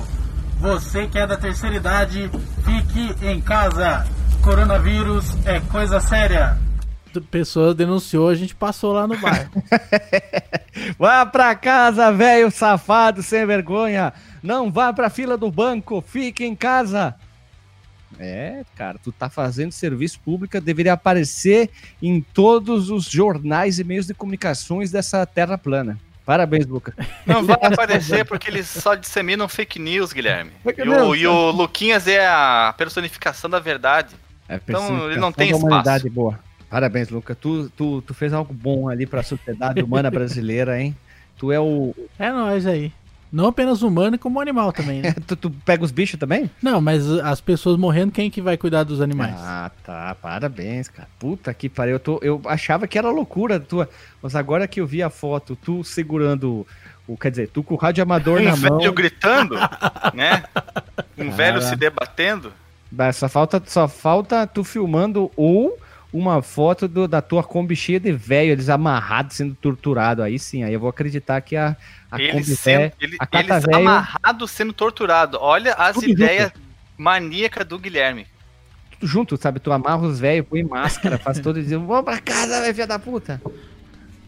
Você que é da terceira idade, fique em casa. Coronavírus é coisa séria. Pessoa denunciou, a gente passou lá no bairro. [laughs] Vá pra casa, velho safado sem vergonha. Não vá pra fila do banco, fique em casa. É, cara, tu tá fazendo serviço público, deveria aparecer em todos os jornais e meios de comunicações dessa terra plana. Parabéns, Luca. [laughs] Não vai aparecer porque eles só disseminam fake news, Guilherme. Fake E o, e o Luquinhas é a personificação da verdade. É, Então, ele não tem espaço. humanidade boa. Parabéns, Luca. Tu, tu, tu fez algo bom ali pra sociedade humana brasileira, hein? Tu é o. É nóis aí. Não apenas humano, como animal também, né? [laughs] Tu, tu pega os bichos também? Não, mas as pessoas morrendo, quem que vai cuidar dos animais? Ah, tá. Parabéns, cara. Puta que pariu. Eu, tô, eu achava que era loucura tua. Mas agora que eu vi a foto, tu segurando o. Quer dizer, tu com o rádio amador Um na velho mão. gritando, [laughs] né? Um velho Cara. se debatendo. Só falta, só falta tu filmando ou uma foto do- da tua Kombi cheia de velho, eles amarrados, sendo torturados. Aí sim, aí eu vou acreditar que a, a Eles, Kombi sendo, velha- ele- a eles velho- amarrados sendo torturados. Olha as Tudo ideias maníacas do Guilherme. tudo junto, sabe? Tu amarra os velhos, põe máscara, faz todo dia. Vamos pra casa, velho, filha da puta.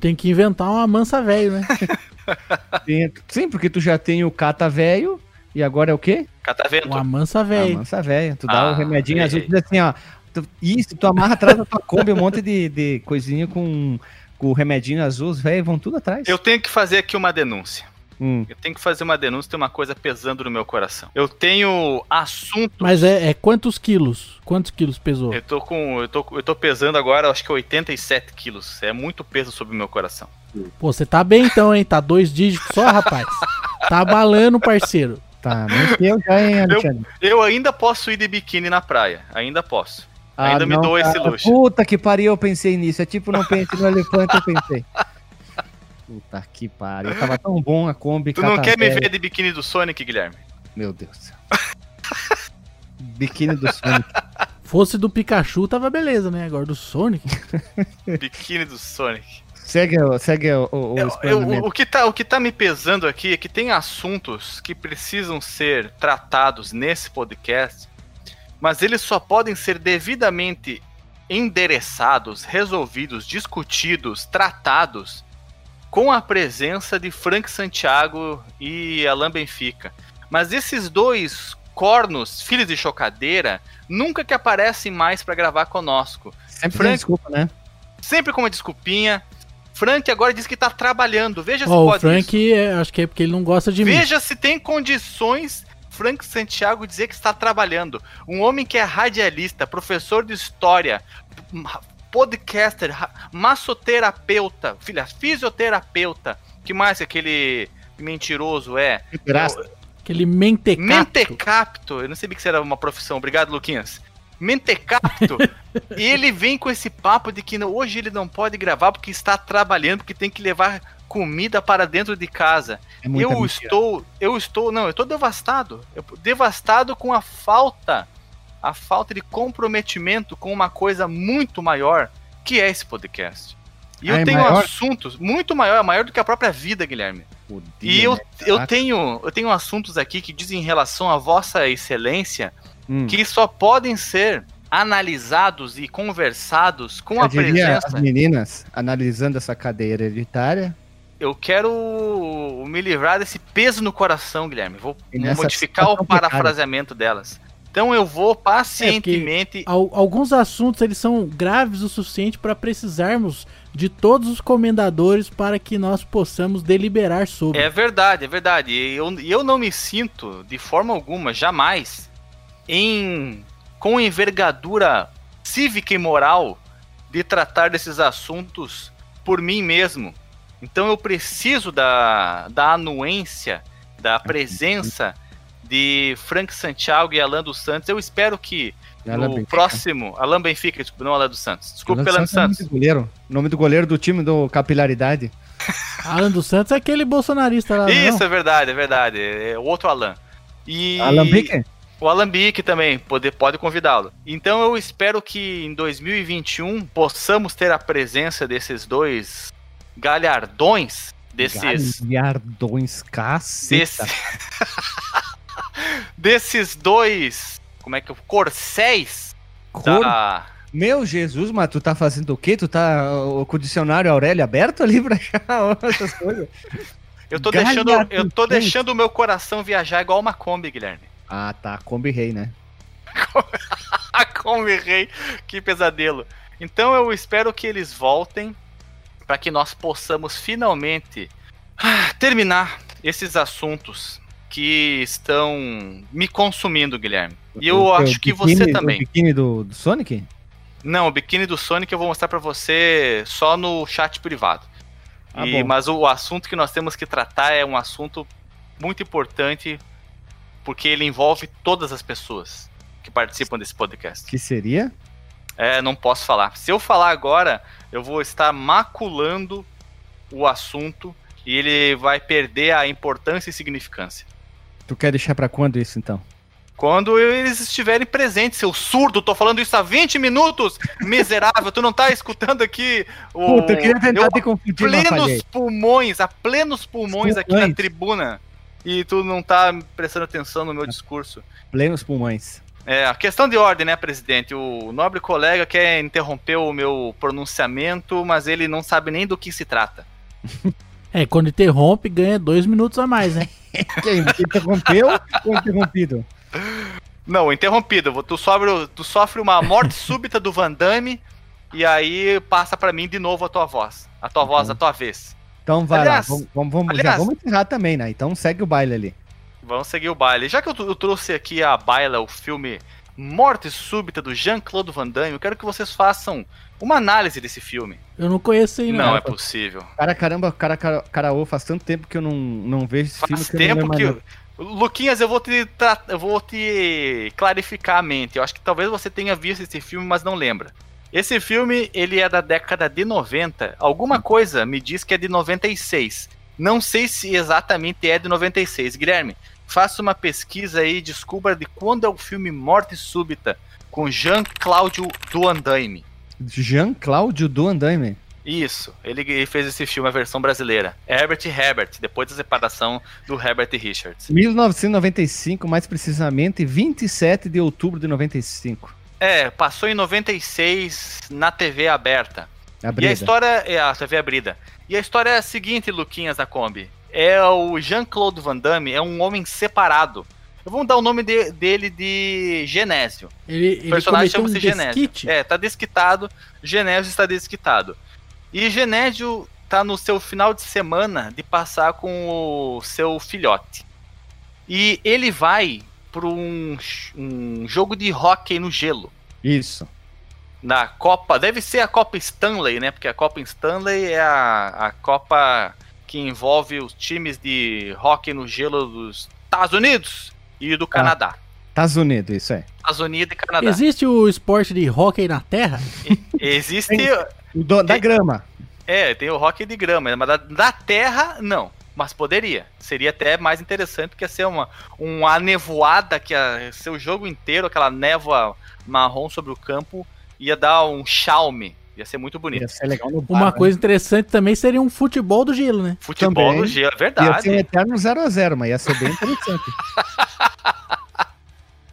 Tem que inventar uma mansa velho, né? [laughs] Sim, porque tu já tem o Cata velho e agora é o quê? Catavento. Uma mansa velho. mansa velha. Tu dá Ah, o remedinho azul, errei. diz assim, ó. tu- isso, tu amarra atrás da tua Kombi um monte de, de coisinha com, com o remedinho azul, os velhos vão tudo atrás. Eu tenho que fazer aqui uma denúncia. Hum. Eu tenho que fazer uma denúncia, tem uma coisa pesando no meu coração. Eu tenho assunto. Mas é, é quantos quilos? Quantos quilos pesou? Eu tô com. Eu tô, eu tô pesando agora, acho que 87 quilos. É muito peso sobre o meu coração. Pô, você tá bem então, hein? Tá dois dígitos só, rapaz. Tá abalando, parceiro. Tá, mas eu já, hein, Alexandre? Eu ainda posso ir de biquíni na praia. Ainda posso. Ainda me dou esse luxo. Puta que pariu, eu pensei nisso. É tipo, não pensei no elefante, eu pensei. Puta que pariu. Tava tão bom a Kombi. Tu não quer me ver de biquíni do Sonic, Guilherme? Meu Deus do céu. Biquíni do Sonic. Fosse do Pikachu, tava beleza, né? Agora do Sonic. [laughs] biquíni do Sonic. Segue, o- segue o, o, o Eu- eu- o, que tá, o que tá me pesando aqui é que tem assuntos que precisam ser tratados nesse podcast, mas eles só podem ser devidamente endereçados, resolvidos, discutidos, tratados com a presença de Frank Santiago e Alain Benfica. Mas esses dois cornos, filhos de chocadeira, nunca que aparecem mais para gravar conosco. Sempre Frank- desculpa, né? Sempre com uma desculpinha. Frank agora diz que tá trabalhando. Veja se Ó, o pode isso. Frank, é, acho que é porque ele não gosta de mim. Veja se tem condições Frank Santiago dizer que está trabalhando. Um homem que é radialista, professor de história, podcaster, ra- massoterapeuta, filha, fisioterapeuta. Que mais que aquele mentiroso é? Graça. Aquele mentecato. Mentecapto. Eu não sabia que isso era uma profissão. Obrigado, Luquinhas. Mentecapto. [laughs] e ele vem com esse papo de que hoje ele não pode gravar porque está trabalhando, porque tem que levar comida para dentro de casa. É eu mentira. estou, eu estou, não, eu estou devastado. Eu- devastado com a falta, a falta de comprometimento com uma coisa muito maior, que é esse podcast. E Ah, eu é tenho maior? assuntos muito maior, maior do que a própria vida, Guilherme. Podia, E eu, né? eu tenho eu tenho assuntos aqui que dizem em relação à vossa excelência Hum. que só podem ser analisados e conversados com a Eu diria as presença. meninas, analisando essa cadeia hereditária, Eu quero me livrar desse peso no coração, Guilherme. Vou modificar o parafraseamento delas. Então eu vou pacientemente. Al- alguns assuntos eles são graves o suficiente para precisarmos de todos os comendadores para que nós possamos deliberar sobre. É verdade, é verdade. E eu, eu não me sinto, de forma alguma, jamais, em com envergadura cívica e moral de tratar desses assuntos por mim mesmo. Então eu preciso da, da anuência, da presença de Frank Santiago e Alan dos Santos. Eu espero que Alan no Benfica. próximo. Alan Benfica, desculpa, não Alan dos Santos. Desculpa Alan Alan Santos é o nome Santos. do goleiro. O nome do goleiro do time do Capilaridade. [laughs] Alan dos Santos é aquele bolsonarista lá, Isso, não? é verdade, é verdade. É o outro Alan. E... Alambique? O Alambique também, pode, pode convidá-lo. Então eu espero que em 2021 possamos ter a presença desses dois galhardões, desses. Galhardões, caceta. Desse... [laughs] desses dois. Como é que eu. Corcéis Cor- da. Meu Jesus, mas tu tá fazendo o quê? Tu tá com o dicionário Aurélio aberto ali pra achar [laughs] essas coisas? Eu tô deixando. Eu tô deixando o meu coração viajar igual uma Kombi, Guilherme. Ah, tá. Kombi Rei, né? [laughs] A Kombi Rei, que pesadelo. Então eu espero que eles voltem para que nós possamos finalmente ah, terminar esses assuntos que estão me consumindo, Guilherme. E eu O acho que biquíni- você O também. biquíni do, do Sonic? Não, o biquíni do Sonic eu vou mostrar pra você só no chat privado. Ah, E- mas o assunto que nós temos que tratar é um assunto muito importante porque ele envolve todas as pessoas que participam desse podcast. Que seria? É, não posso falar. Se eu falar agora, eu vou estar maculando o assunto e ele vai perder a importância e significância. Tu quer deixar pra quando isso, então? Quando eles estiverem presentes, seu surdo, tô falando isso há 20 minutos, miserável, tu não tá escutando aqui o. Puta, eu queria tentar eu te confundir, plenos pulmões, a plenos pulmões aqui na Pulmões. tribuna. E tu não tá prestando atenção no meu discurso. Plenos pulmões. É, a questão de ordem, né, presidente? O nobre colega quer interromper o meu pronunciamento, mas ele não sabe nem do que se trata. [laughs] É, quando interrompe, ganha dois minutos a mais, né? [laughs] Quem? Interrompeu ou interrompido? Não, interrompido. Tu sofre, tu sofre uma morte [laughs] súbita do Van Damme e aí passa pra mim de novo a tua voz. A tua voz, a tua vez. Então vai Aliás- lá, vamos, vamos, vamos- já aliás- vamos encerrar também, né? Então segue o baile ali. Vamos seguir o baile. Já que eu, eu trouxe aqui a baila, o filme Morte Súbita do Jean-Claude Van Damme, eu quero que vocês façam uma análise desse filme. Eu não conheço aí, Não, não. é possível. Cara, caramba, cara, cara, caraô, faz tanto tempo que eu não, não vejo esse Faz filme eu não tempo que. mais Luquinhas, eu vou te tra- eu vou te clarificar a mente. Eu acho que talvez você tenha visto esse filme, mas não lembra. Esse filme, ele é da década de 90. Alguma coisa me diz que é de 96. Não sei se exatamente é de 96. Guilherme, faça uma pesquisa aí, descubra de quando é o filme Morte Súbita com Jean-Claude Van Damme. Jean Cláudio do Andaime. Isso, ele fez esse filme, a versão brasileira. Herbert Herbert, depois da separação do Herbert Richards. 1995, mais precisamente 27 de outubro de 95. É, passou em 96 na TV aberta. A E a história é a TV abrida. E a história é a seguinte, Luquinhas da Kombi. É o Jean-Claude Van Damme, é um homem separado. Vamos dar o nome de- dele de Genésio. Ele, O personagem cometeu um chama-se Genésio. desquite. É, tá desquitado. Genésio está desquitado. E Genésio tá no seu final de semana de passar com o seu filhote. E ele vai para um, um jogo de hóquei no gelo. Isso. Na Copa, deve ser a Copa Stanley, né? Porque a Copa Stanley é a, a Copa que envolve os times de hóquei no gelo dos Estados Unidos e do Canadá. Estados Unidos, isso é. Estados Unidos e Canadá. Existe o esporte de hóquei na terra? Existe. O do- da grama. É, tem o rock de grama, mas da, da terra, não. Mas poderia. Seria até mais interessante que ia ser uma, uma nevoada, que ia ser o jogo inteiro, aquela névoa marrom sobre o campo, ia dar um charme. Ia ser muito bonito. Ia ser legal no bar, Uma né? coisa interessante também seria um futebol do gelo, né? Futebol também. no gelo, é Ia ser um verdade. eterno 0x0, mas ia ser bem interessante. [laughs]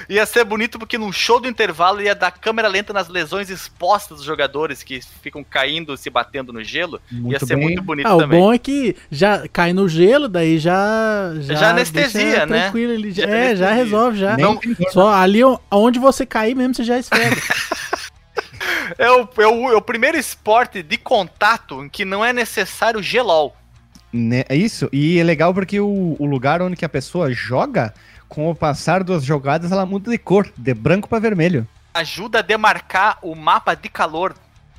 Ia ser bonito porque num show do intervalo ia dar câmera lenta nas lesões expostas dos jogadores que ficam caindo, se batendo no gelo. ia Muito ser bem. muito bonito Ah, o também. bom é que já cai no gelo, daí já. Já, Já anestesia, né? Tranquilo, ele já, Já é, já anestesia. resolve, já. Não-. Só ali o- onde você cair mesmo, você já esfrega. [laughs] É o, é, o, é o primeiro esporte de contato em que não é necessário gelol. Né, É isso, e é legal porque o, o lugar onde que a pessoa joga, com o passar das jogadas, ela muda de cor, de branco para vermelho. ajuda a demarcar o mapa de calor,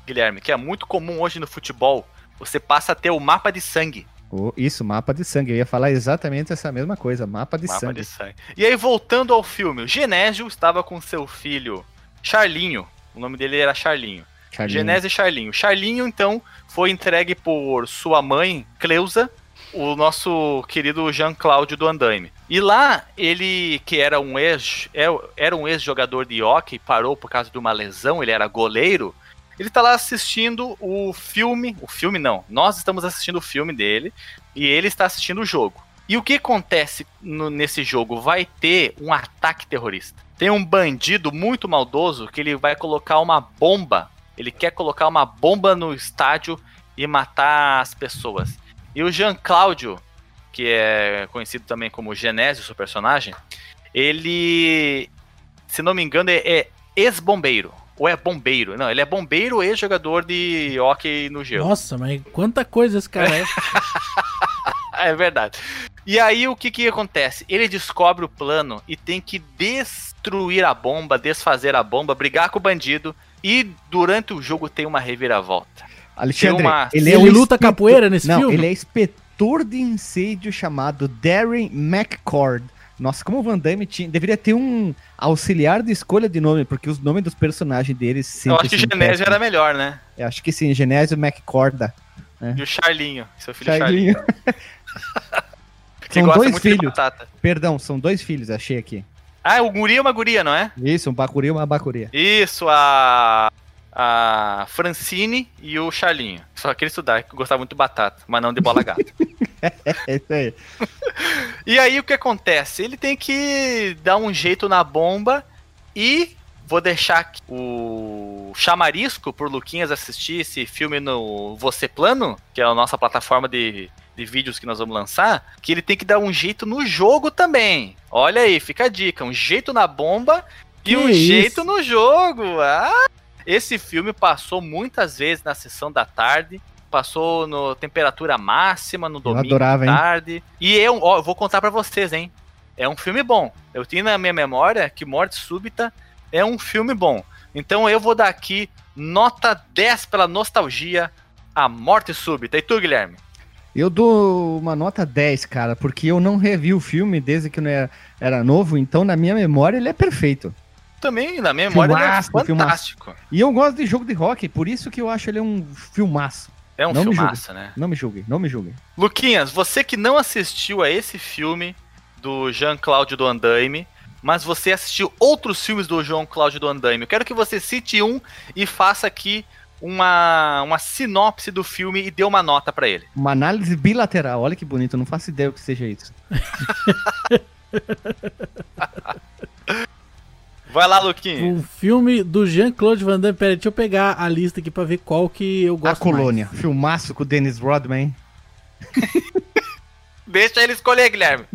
Guilherme, que é muito comum hoje no futebol. Você passa a ter o mapa de sangue. O- isso, mapa de sangue. Eu ia falar exatamente essa mesma coisa, mapa de mapa sangue. de sangue. E aí, voltando ao filme, o Genésio estava com seu filho Charlinho. O nome dele era Charlinho. Charlinho. Genésio e Charlinho. Charlinho, então, foi entregue por sua mãe, Cleusa, o nosso querido Jean Cláudio do Andaime. E lá, ele, que era um ex, é- era um ex-jogador de hockey, parou por causa de uma lesão, ele era goleiro. Ele tá lá assistindo o filme, o filme não, nós estamos assistindo o filme dele e ele está assistindo o jogo. E o que acontece no- nesse jogo? Vai ter um ataque terrorista. Tem um bandido muito maldoso que ele vai colocar uma bomba. Ele quer colocar uma bomba no estádio e matar as pessoas. E o Jean Cláudio, que é conhecido também como Genésio, seu personagem, ele, se não me engano, é, é ex-bombeiro. Ou é bombeiro? Não, ele é bombeiro e jogador de hockey no gelo. Nossa, mas quanta coisa esse cara é. [laughs] É verdade. E aí o que que acontece? Ele descobre o plano e tem que destruir a bomba, desfazer a bomba, brigar com o bandido e durante o jogo tem uma reviravolta. Alexandre, uma- ele, Ele é o luta capoeira nesse Não, filme? ele é inspetor de incêndio chamado Darren McCord. Nossa, como o Van Damme tinha, deveria ter um auxiliar de escolha de nome, porque os nomes dos personagens deles sempre Eu acho que são Genésio era melhor, né? Eu acho que sim, Genésio McCorda. E o Charlinho, seu filho Charlinho. Charlinho. [laughs] São gosta dois filhos. batata. Perdão, são dois filhos, achei aqui. Ah, o guri é uma guria, não é? Isso, um bacuri e uma bacuria. Isso, a. A Francine e o Charlinho. Só queria estudar, que gostava muito de batata, mas não de bola gata. [laughs] É isso aí. E aí o que acontece? Ele tem que dar um jeito na bomba e vou deixar aqui o chamarisco por Luquinhas assistir esse filme no Você Plano, que é a nossa plataforma de, de vídeos que nós vamos lançar, que ele tem que dar um jeito no jogo também. Olha aí, fica a dica, um jeito na bomba e Que um isso? jeito no jogo. Ah! Esse filme passou muitas vezes na sessão da tarde. Passou no temperatura máxima, no domingo adorava, hein? à tarde. E eu, ó, eu vou contar pra vocês, hein? É um filme bom. Eu tenho na minha memória que Morte Súbita é um filme bom. Então eu vou dar aqui nota 10 pela nostalgia a Morte Súbita. E tu, Guilherme? Eu dou uma nota 10, cara, porque eu não revi o filme desde que eu era, era novo, então na minha memória ele é perfeito. Também, na minha memória, Filmaço, ele é fantástico. E eu gosto de jogo de rock, por isso que eu acho ele um filmaço. É um Não filmaço, né? Não me julguem, não me julguem. Luquinhas, você que não assistiu a esse filme do Jean-Claude do Andaime, mas você assistiu outros filmes do Jean-Claude do Andaime, eu quero que você cite um e faça aqui uma, uma sinopse do filme e dê uma nota pra ele. Uma análise bilateral, olha que bonito, eu não faço ideia o que seja isso. [laughs] Vai lá, Luquinhas. O filme do Jean-Claude Van Damme. Pera, deixa eu pegar a lista aqui pra ver qual que eu A gosto Colônia, mais. filmaço com o Dennis Rodman. [laughs] Deixa ele escolher, Guilherme.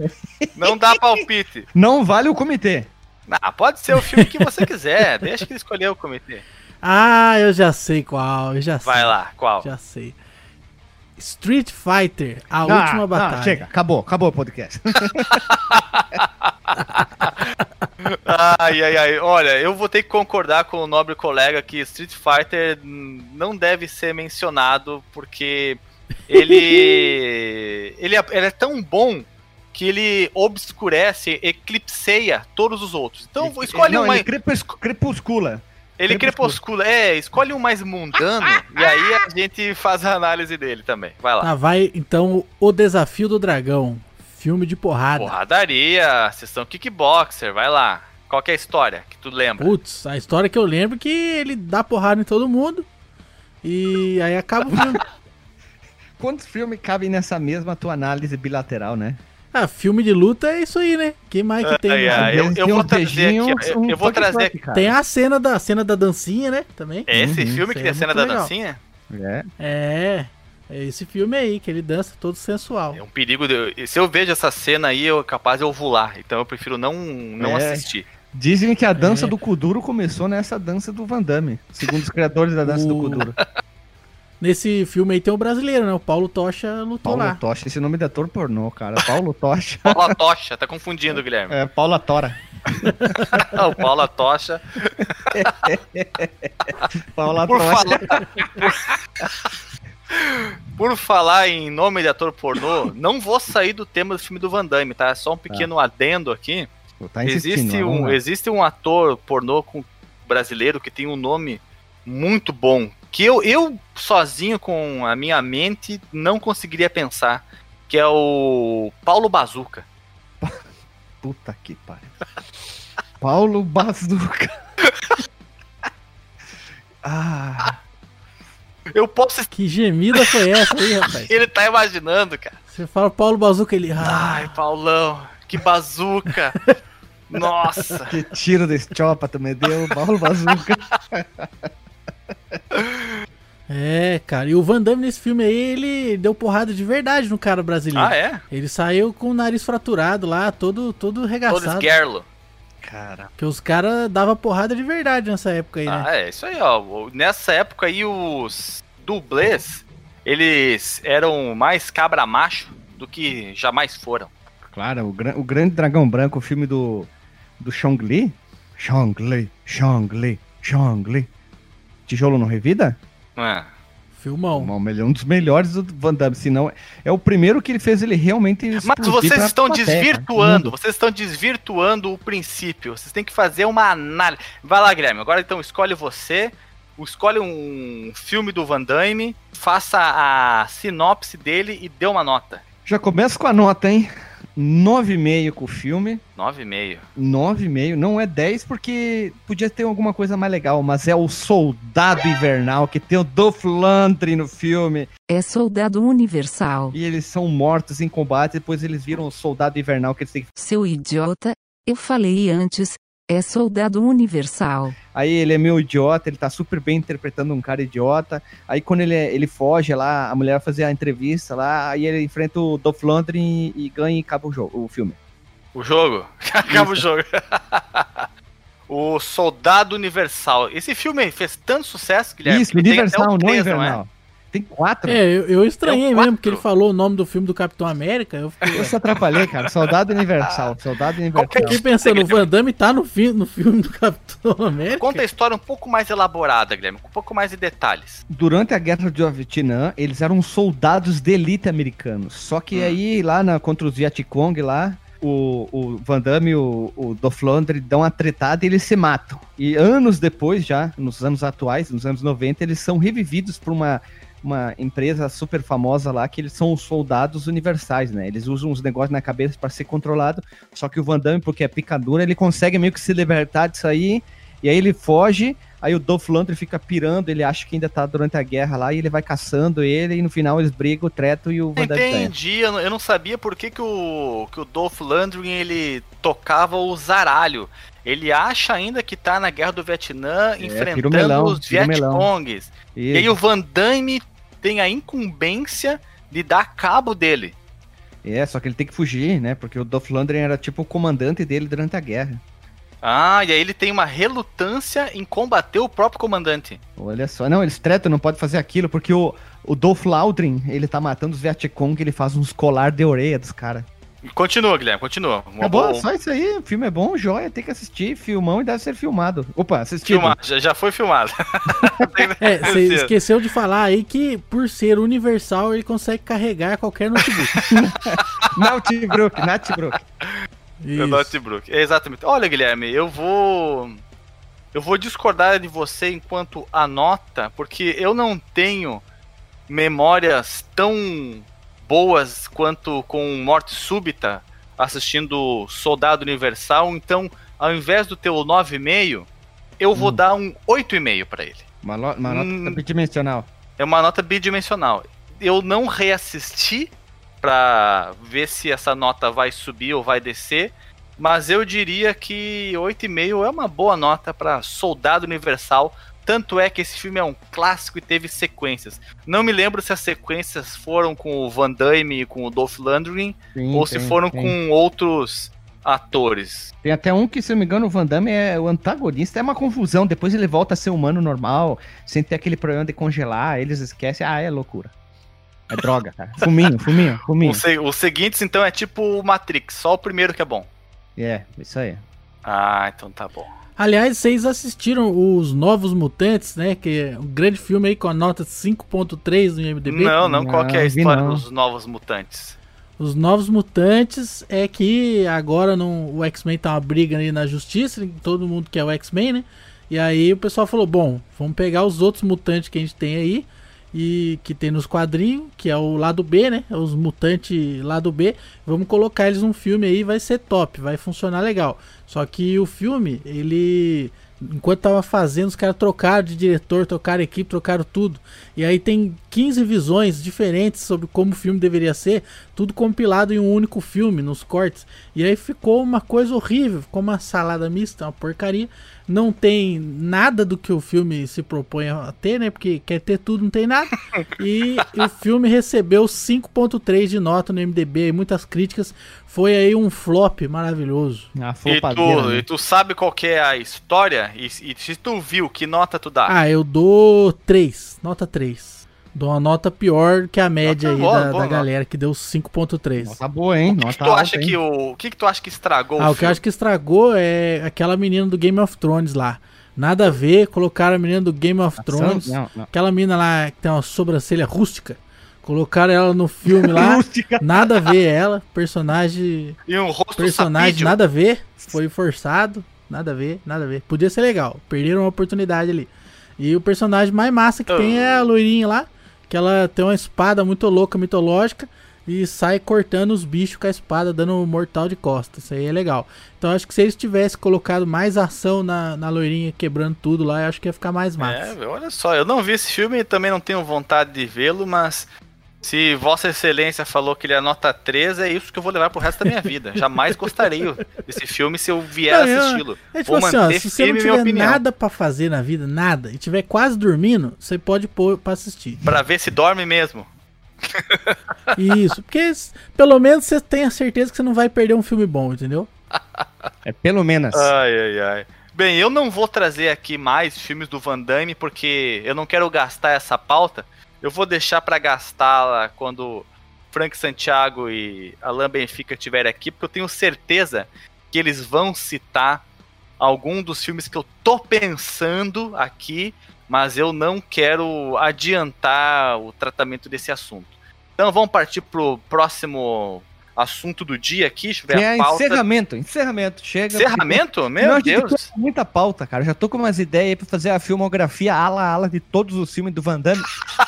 Não dá palpite. Não vale o comitê. Ah, pode ser o filme que você quiser. Deixa que ele escolher o comitê. Ah, eu já sei qual, eu já sei. Vai lá, qual? Já sei. Street Fighter, a Ah, última não, batalha. chega, acabou, acabou o podcast. [laughs] Ai, ai, ai. Olha, eu vou ter que concordar com o nobre colega que Street Fighter não deve ser mencionado porque ele [laughs] ele é, ele é tão bom que ele obscurece, eclipseia todos os outros. Então escolhe não, um mais, ele crepus- crepuscula. Ele crepuscula, é, escolhe um mais mundano [laughs] e aí a gente faz a análise dele também. Vai lá. Tá, vai então o Desafio do Dragão. Filme de porrada. Porradaria, sessão kickboxer, vai lá. Qual que é a história que tu lembra? Putz, a história que eu lembro é que ele dá porrada em todo mundo. E aí acaba o filme. [laughs] Quantos filmes cabem nessa mesma tua análise bilateral, né? Ah, filme de luta é isso aí, né? Quem mais que tem? Ai, né? ai, eu, eu Tem vou beijinhos, aqui, eu, um eu vou trazer cara. Tem a cena da, cena da dancinha, né? Também. É esse Uhum, filme que tem a é cena muito da legal. dancinha? É. É. É esse filme aí, que ele dança todo sensual. É um perigo. De, se eu vejo essa cena aí, eu capaz de ovular. Então eu prefiro não, não É. assistir. Dizem que a dança É. do Kuduro começou nessa dança do Van Damme, segundo os criadores da dança do O- Kuduro. [laughs] Nesse filme aí tem o brasileiro, né? O Paulo Tocha lutou Paulo lá. Tocha, esse nome de ator pornô, cara. Paulo Tocha. [laughs] Paula Tocha, tá confundindo, Guilherme. É, Paula Tora. Ah, [laughs] o Paula Tocha. [laughs] Paula Por Tocha. falar, por falar em nome de ator pornô, não vou sair do tema do filme do Van Damme, tá? É só um pequeno adendo aqui. Tá Existe um, existe um ator pornô com- brasileiro que tem um nome muito bom. Que eu, eu sozinho com a minha mente não conseguiria pensar. Que é o Paulo Bazuca. [laughs] Puta que pariu. Paulo Bazuca. [laughs] ah, Eu posso. Que gemida foi essa aí, rapaz? [laughs] Ele tá imaginando, cara. Você fala Paulo Bazuca, ele. Ah, Ai, Paulão, que bazuca. Nossa. que tiro desse chopa tu me deu, Paulo Bazuca. [laughs] é, cara. E o Van Damme nesse filme aí, ele deu porrada de verdade no cara brasileiro. Ah, é? Ele saiu com o nariz fraturado lá, todo, todo Todo regaçado. esguerlo. Cara, Porque os caras davam porrada de verdade nessa época aí, né? Ah, é, isso aí, ó. Nessa época aí, os dublês, eles eram mais cabra macho do que jamais foram. claro, o, gran- o Grande Dragão Branco, o filme do, do Chong Li. Chong Li, Chong Li, Chong Li. Tijolo não revida? Ah, Filmão. Um, ele é um dos melhores do Van Damme, se não... É o primeiro que ele fez ele realmente Mas vocês estão plateia, desvirtuando, mundo. vocês estão desvirtuando o princípio. Vocês têm que fazer uma análise. Vai lá, Guilherme. Agora então escolhe você. Escolhe um filme do Van Damme, faça a sinopse dele e dê uma nota. Já começa com a nota, hein? 9,5 com o filme. 9,5. 9,5. Não é 10 porque podia ter alguma coisa mais legal, mas é o Soldado Invernal, que tem o Dolph Lundgren no filme. É soldado universal. E eles são mortos em combate, depois eles viram o Soldado Invernal, que eles têm que... Seu idiota, eu falei antes, é soldado universal. Aí ele é meio idiota, ele tá super bem interpretando um cara idiota. Aí quando ele, é- ele foge lá, a mulher vai fazer a entrevista lá, aí ele enfrenta o Dolph Lundgren e, e ganha e acaba o jogo, o filme. O jogo? [laughs] Acaba o jogo. [laughs] o Soldado Universal. Esse filme fez tanto sucesso, Guilherme. Isso, Universal, não três, Invernal. Tem quatro. É, eu, eu estranhei É mesmo, porque ele falou o nome do filme do Capitão América. Eu fiquei, Eu se atrapalhei, cara. Soldado Universal. Soldado Universal. Qualquer fiquei pensando, o Van Damme tá no, fi no filme do Capitão América? Conta a história um pouco mais elaborada, Guilherme, com um pouco mais de detalhes. Durante a guerra do Vietnã, eles eram soldados de elite americanos. Só que aí, lá na, contra os Vietcong, lá, o, o Van Damme e o, o Dolph Lundgren dão uma tretada e eles se matam. E anos depois, já, nos anos atuais, nos anos 90, eles são revividos por uma, uma empresa super famosa lá, que eles são os soldados universais, né? Eles usam os negócios na cabeça para ser controlado. Só que o Van Damme, porque é picadura, ele consegue meio que se libertar disso aí. E aí ele foge, aí o Dolph Lundgren fica pirando, ele acha que ainda tá durante a guerra lá, e ele vai caçando ele, e no final eles brigam, o Treto e o Van Damme. Entendi, eu não, eu não sabia por que, que, o, que o Dolph Lundgren ele tocava o zaralho. Ele acha ainda que tá na guerra do Vietnã o enfrentando melão, os. Vietcongs. E aí o Van Damme tem a incumbência de dar cabo dele. É, só que ele tem que fugir, né? Porque o Dolph Lundgren era tipo o comandante dele durante a guerra. Ah, e aí ele tem uma relutância em combater o próprio comandante. Olha só, não, eles tretam, não pode fazer aquilo, porque o, o Dolph Lundgren, ele tá matando os Vietcong, ele faz uns colar de orelha dos caras. Continua, Guilherme, continua. Uma Acabou, boa- só isso aí, o filme é bom, joia, tem que assistir, filmão e deve ser filmado. Opa, assistido. Filma- já, já foi filmado. [laughs] É, você esqueceu de falar aí que por ser universal ele consegue carregar qualquer notebook. [laughs] Nautibrook. É Isso. Notebook. Exatamente. Olha, Guilherme, eu vou. Eu vou discordar de você enquanto a nota, porque eu não tenho memórias tão boas quanto com Morte Súbita assistindo Soldado Universal. Então, ao invés do teu 9,5, eu vou Hum. dar um 8,5 pra ele. Uma, uma nota Hum. bidimensional. É uma nota bidimensional. Eu não reassisti pra ver se essa nota vai subir ou vai descer, mas eu diria que 8,5 é uma boa nota pra Soldado Universal. Tanto é que esse filme é um clássico e teve sequências. Não me lembro se as sequências foram com o Van Damme e com o Dolph Lundgren Sim, ou se foram com outros atores. Tem até um que, se eu não me engano, o Van Damme é o antagonista, é uma confusão. Depois ele volta a ser humano normal, sem ter aquele problema de congelar, eles esquecem. Ah, é loucura. É droga, cara. [laughs] Fuminho, fuminho, fuminho. Os, se- os seguintes, então, é tipo o Matrix, só o primeiro que é bom. É, isso aí. Ah, então tá bom. Aliás, vocês assistiram os Novos Mutantes, né? Que é um grande filme aí com a nota 5.3 no IMDb. Não, não, qual que é a história não. dos novos mutantes? Os Novos Mutantes é que agora não, o X-Men tá uma briga ali na justiça, todo mundo quer o X-Men, né? E aí o pessoal falou: bom, vamos pegar os outros mutantes que a gente tem aí e que tem nos quadrinhos, que é o lado B, né? É Os mutantes lado B. Vamos colocar eles num filme aí, vai ser top, vai funcionar legal. Só que o filme, ele enquanto tava fazendo, os caras trocaram de diretor, trocaram equipe, trocaram tudo. E aí tem 15 visões diferentes sobre como o filme deveria ser, tudo compilado em um único filme, nos cortes. E aí ficou uma coisa horrível, ficou uma salada mista, uma porcaria. Não tem nada do que o filme se propõe a ter, né? Porque quer ter tudo, não tem nada. [laughs] E o filme recebeu 5.3 de nota no MDB e muitas críticas. Foi aí um flop maravilhoso. A E tu, né? e tu sabe qual que é a história? E, e se tu viu, que nota tu dá? Ah, eu dou 3, nota 3. Dou uma nota pior que a média Nota aí boa, da, boa da nota. galera, que deu 5.3. Nota boa, hein? o que, Nota que tu alta, acha hein? que o, o que, que tu acha que estragou Ah, o o que eu acho que estragou é aquela menina do Game of Thrones lá. Nada a ver, colocaram a menina do Game of Thrones. Não, não. Aquela menina lá que tem uma sobrancelha rústica. Colocaram ela no filme [laughs] lá. Rústica. nada a ver ela. Personagem. E um rosto Personagem sapídio. nada a ver. Foi forçado. Nada a ver, nada a ver. Podia ser legal. Perderam uma oportunidade ali. E o personagem mais massa que tem é a loirinha lá. Que ela tem uma espada muito louca, mitológica. E sai cortando os bichos com a espada, dando mortal de costas. Isso aí é legal. Então acho que se eles tivessem colocado mais ação na, na loirinha, quebrando tudo lá, acho que ia ficar mais massa. É, olha só, eu não vi esse filme e também não tenho vontade de vê-lo, mas se Vossa Excelência falou que ele é nota 3, é isso que eu vou levar pro resto da minha vida. Jamais gostaria desse filme se eu vier Não, assisti-lo. É tipo Vou assim, ó, se você não tiver nada pra fazer na vida, nada, e tiver quase dormindo, você pode pôr pra assistir. Pra ver se dorme mesmo. Isso, porque pelo menos você tem a certeza que você não vai perder um filme bom, entendeu? É pelo menos. Ai, ai, ai. Bem, eu não vou trazer aqui mais filmes do Van Damme porque eu não quero gastar essa pauta. Eu vou deixar pra gastá-la quando Frank Santiago e Alain Benfica estiverem aqui, porque eu tenho certeza que eles vão citar algum dos filmes que eu tô pensando aqui, mas eu não quero adiantar o tratamento desse assunto. Então vamos partir pro próximo assunto do dia aqui, deixa eu ver Que é a pauta. encerramento, encerramento. Chega. Encerramento? Não, Meu a gente Deus. muita pauta, cara. Já tô com umas ideias aí pra fazer a filmografia ala a ala de todos os filmes do Van Damme.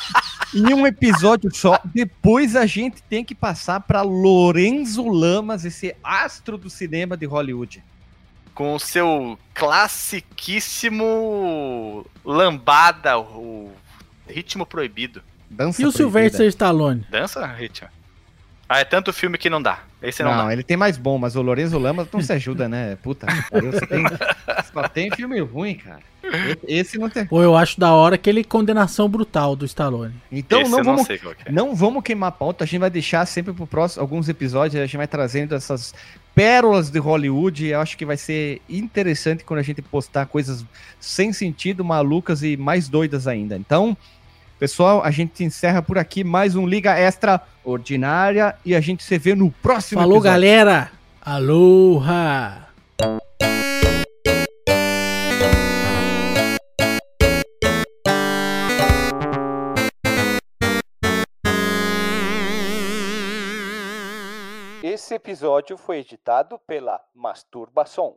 [laughs] em um episódio só. Depois a gente tem que passar pra Lorenzo Lamas, esse astro do cinema de Hollywood. Com o seu classiquíssimo lambada, o ritmo proibido. Dança E o proibida. Sylvester Stallone? Dança, ritmo. Ah, é tanto filme que não dá. Esse não, Não, dá. ele tem mais bom, mas o Lorenzo Lamas não se ajuda, né? Puta, [laughs] tem, só tem filme ruim, cara. Esse- não tem. Pô, eu acho da hora aquele condenação brutal do Stallone. Então Esse não não vamos sei qual que é. Não vamos queimar a pauta, a gente vai deixar sempre pro próximo, alguns episódios, a gente vai trazendo essas pérolas de Hollywood. Eu acho que vai ser interessante quando a gente postar coisas sem sentido, malucas e mais doidas ainda. Então, pessoal, a gente encerra por aqui mais um Liga Extra Ordinária e a gente se vê no próximo Falou, episódio. galera! Aloha! Esse episódio foi editado pela Masturbação.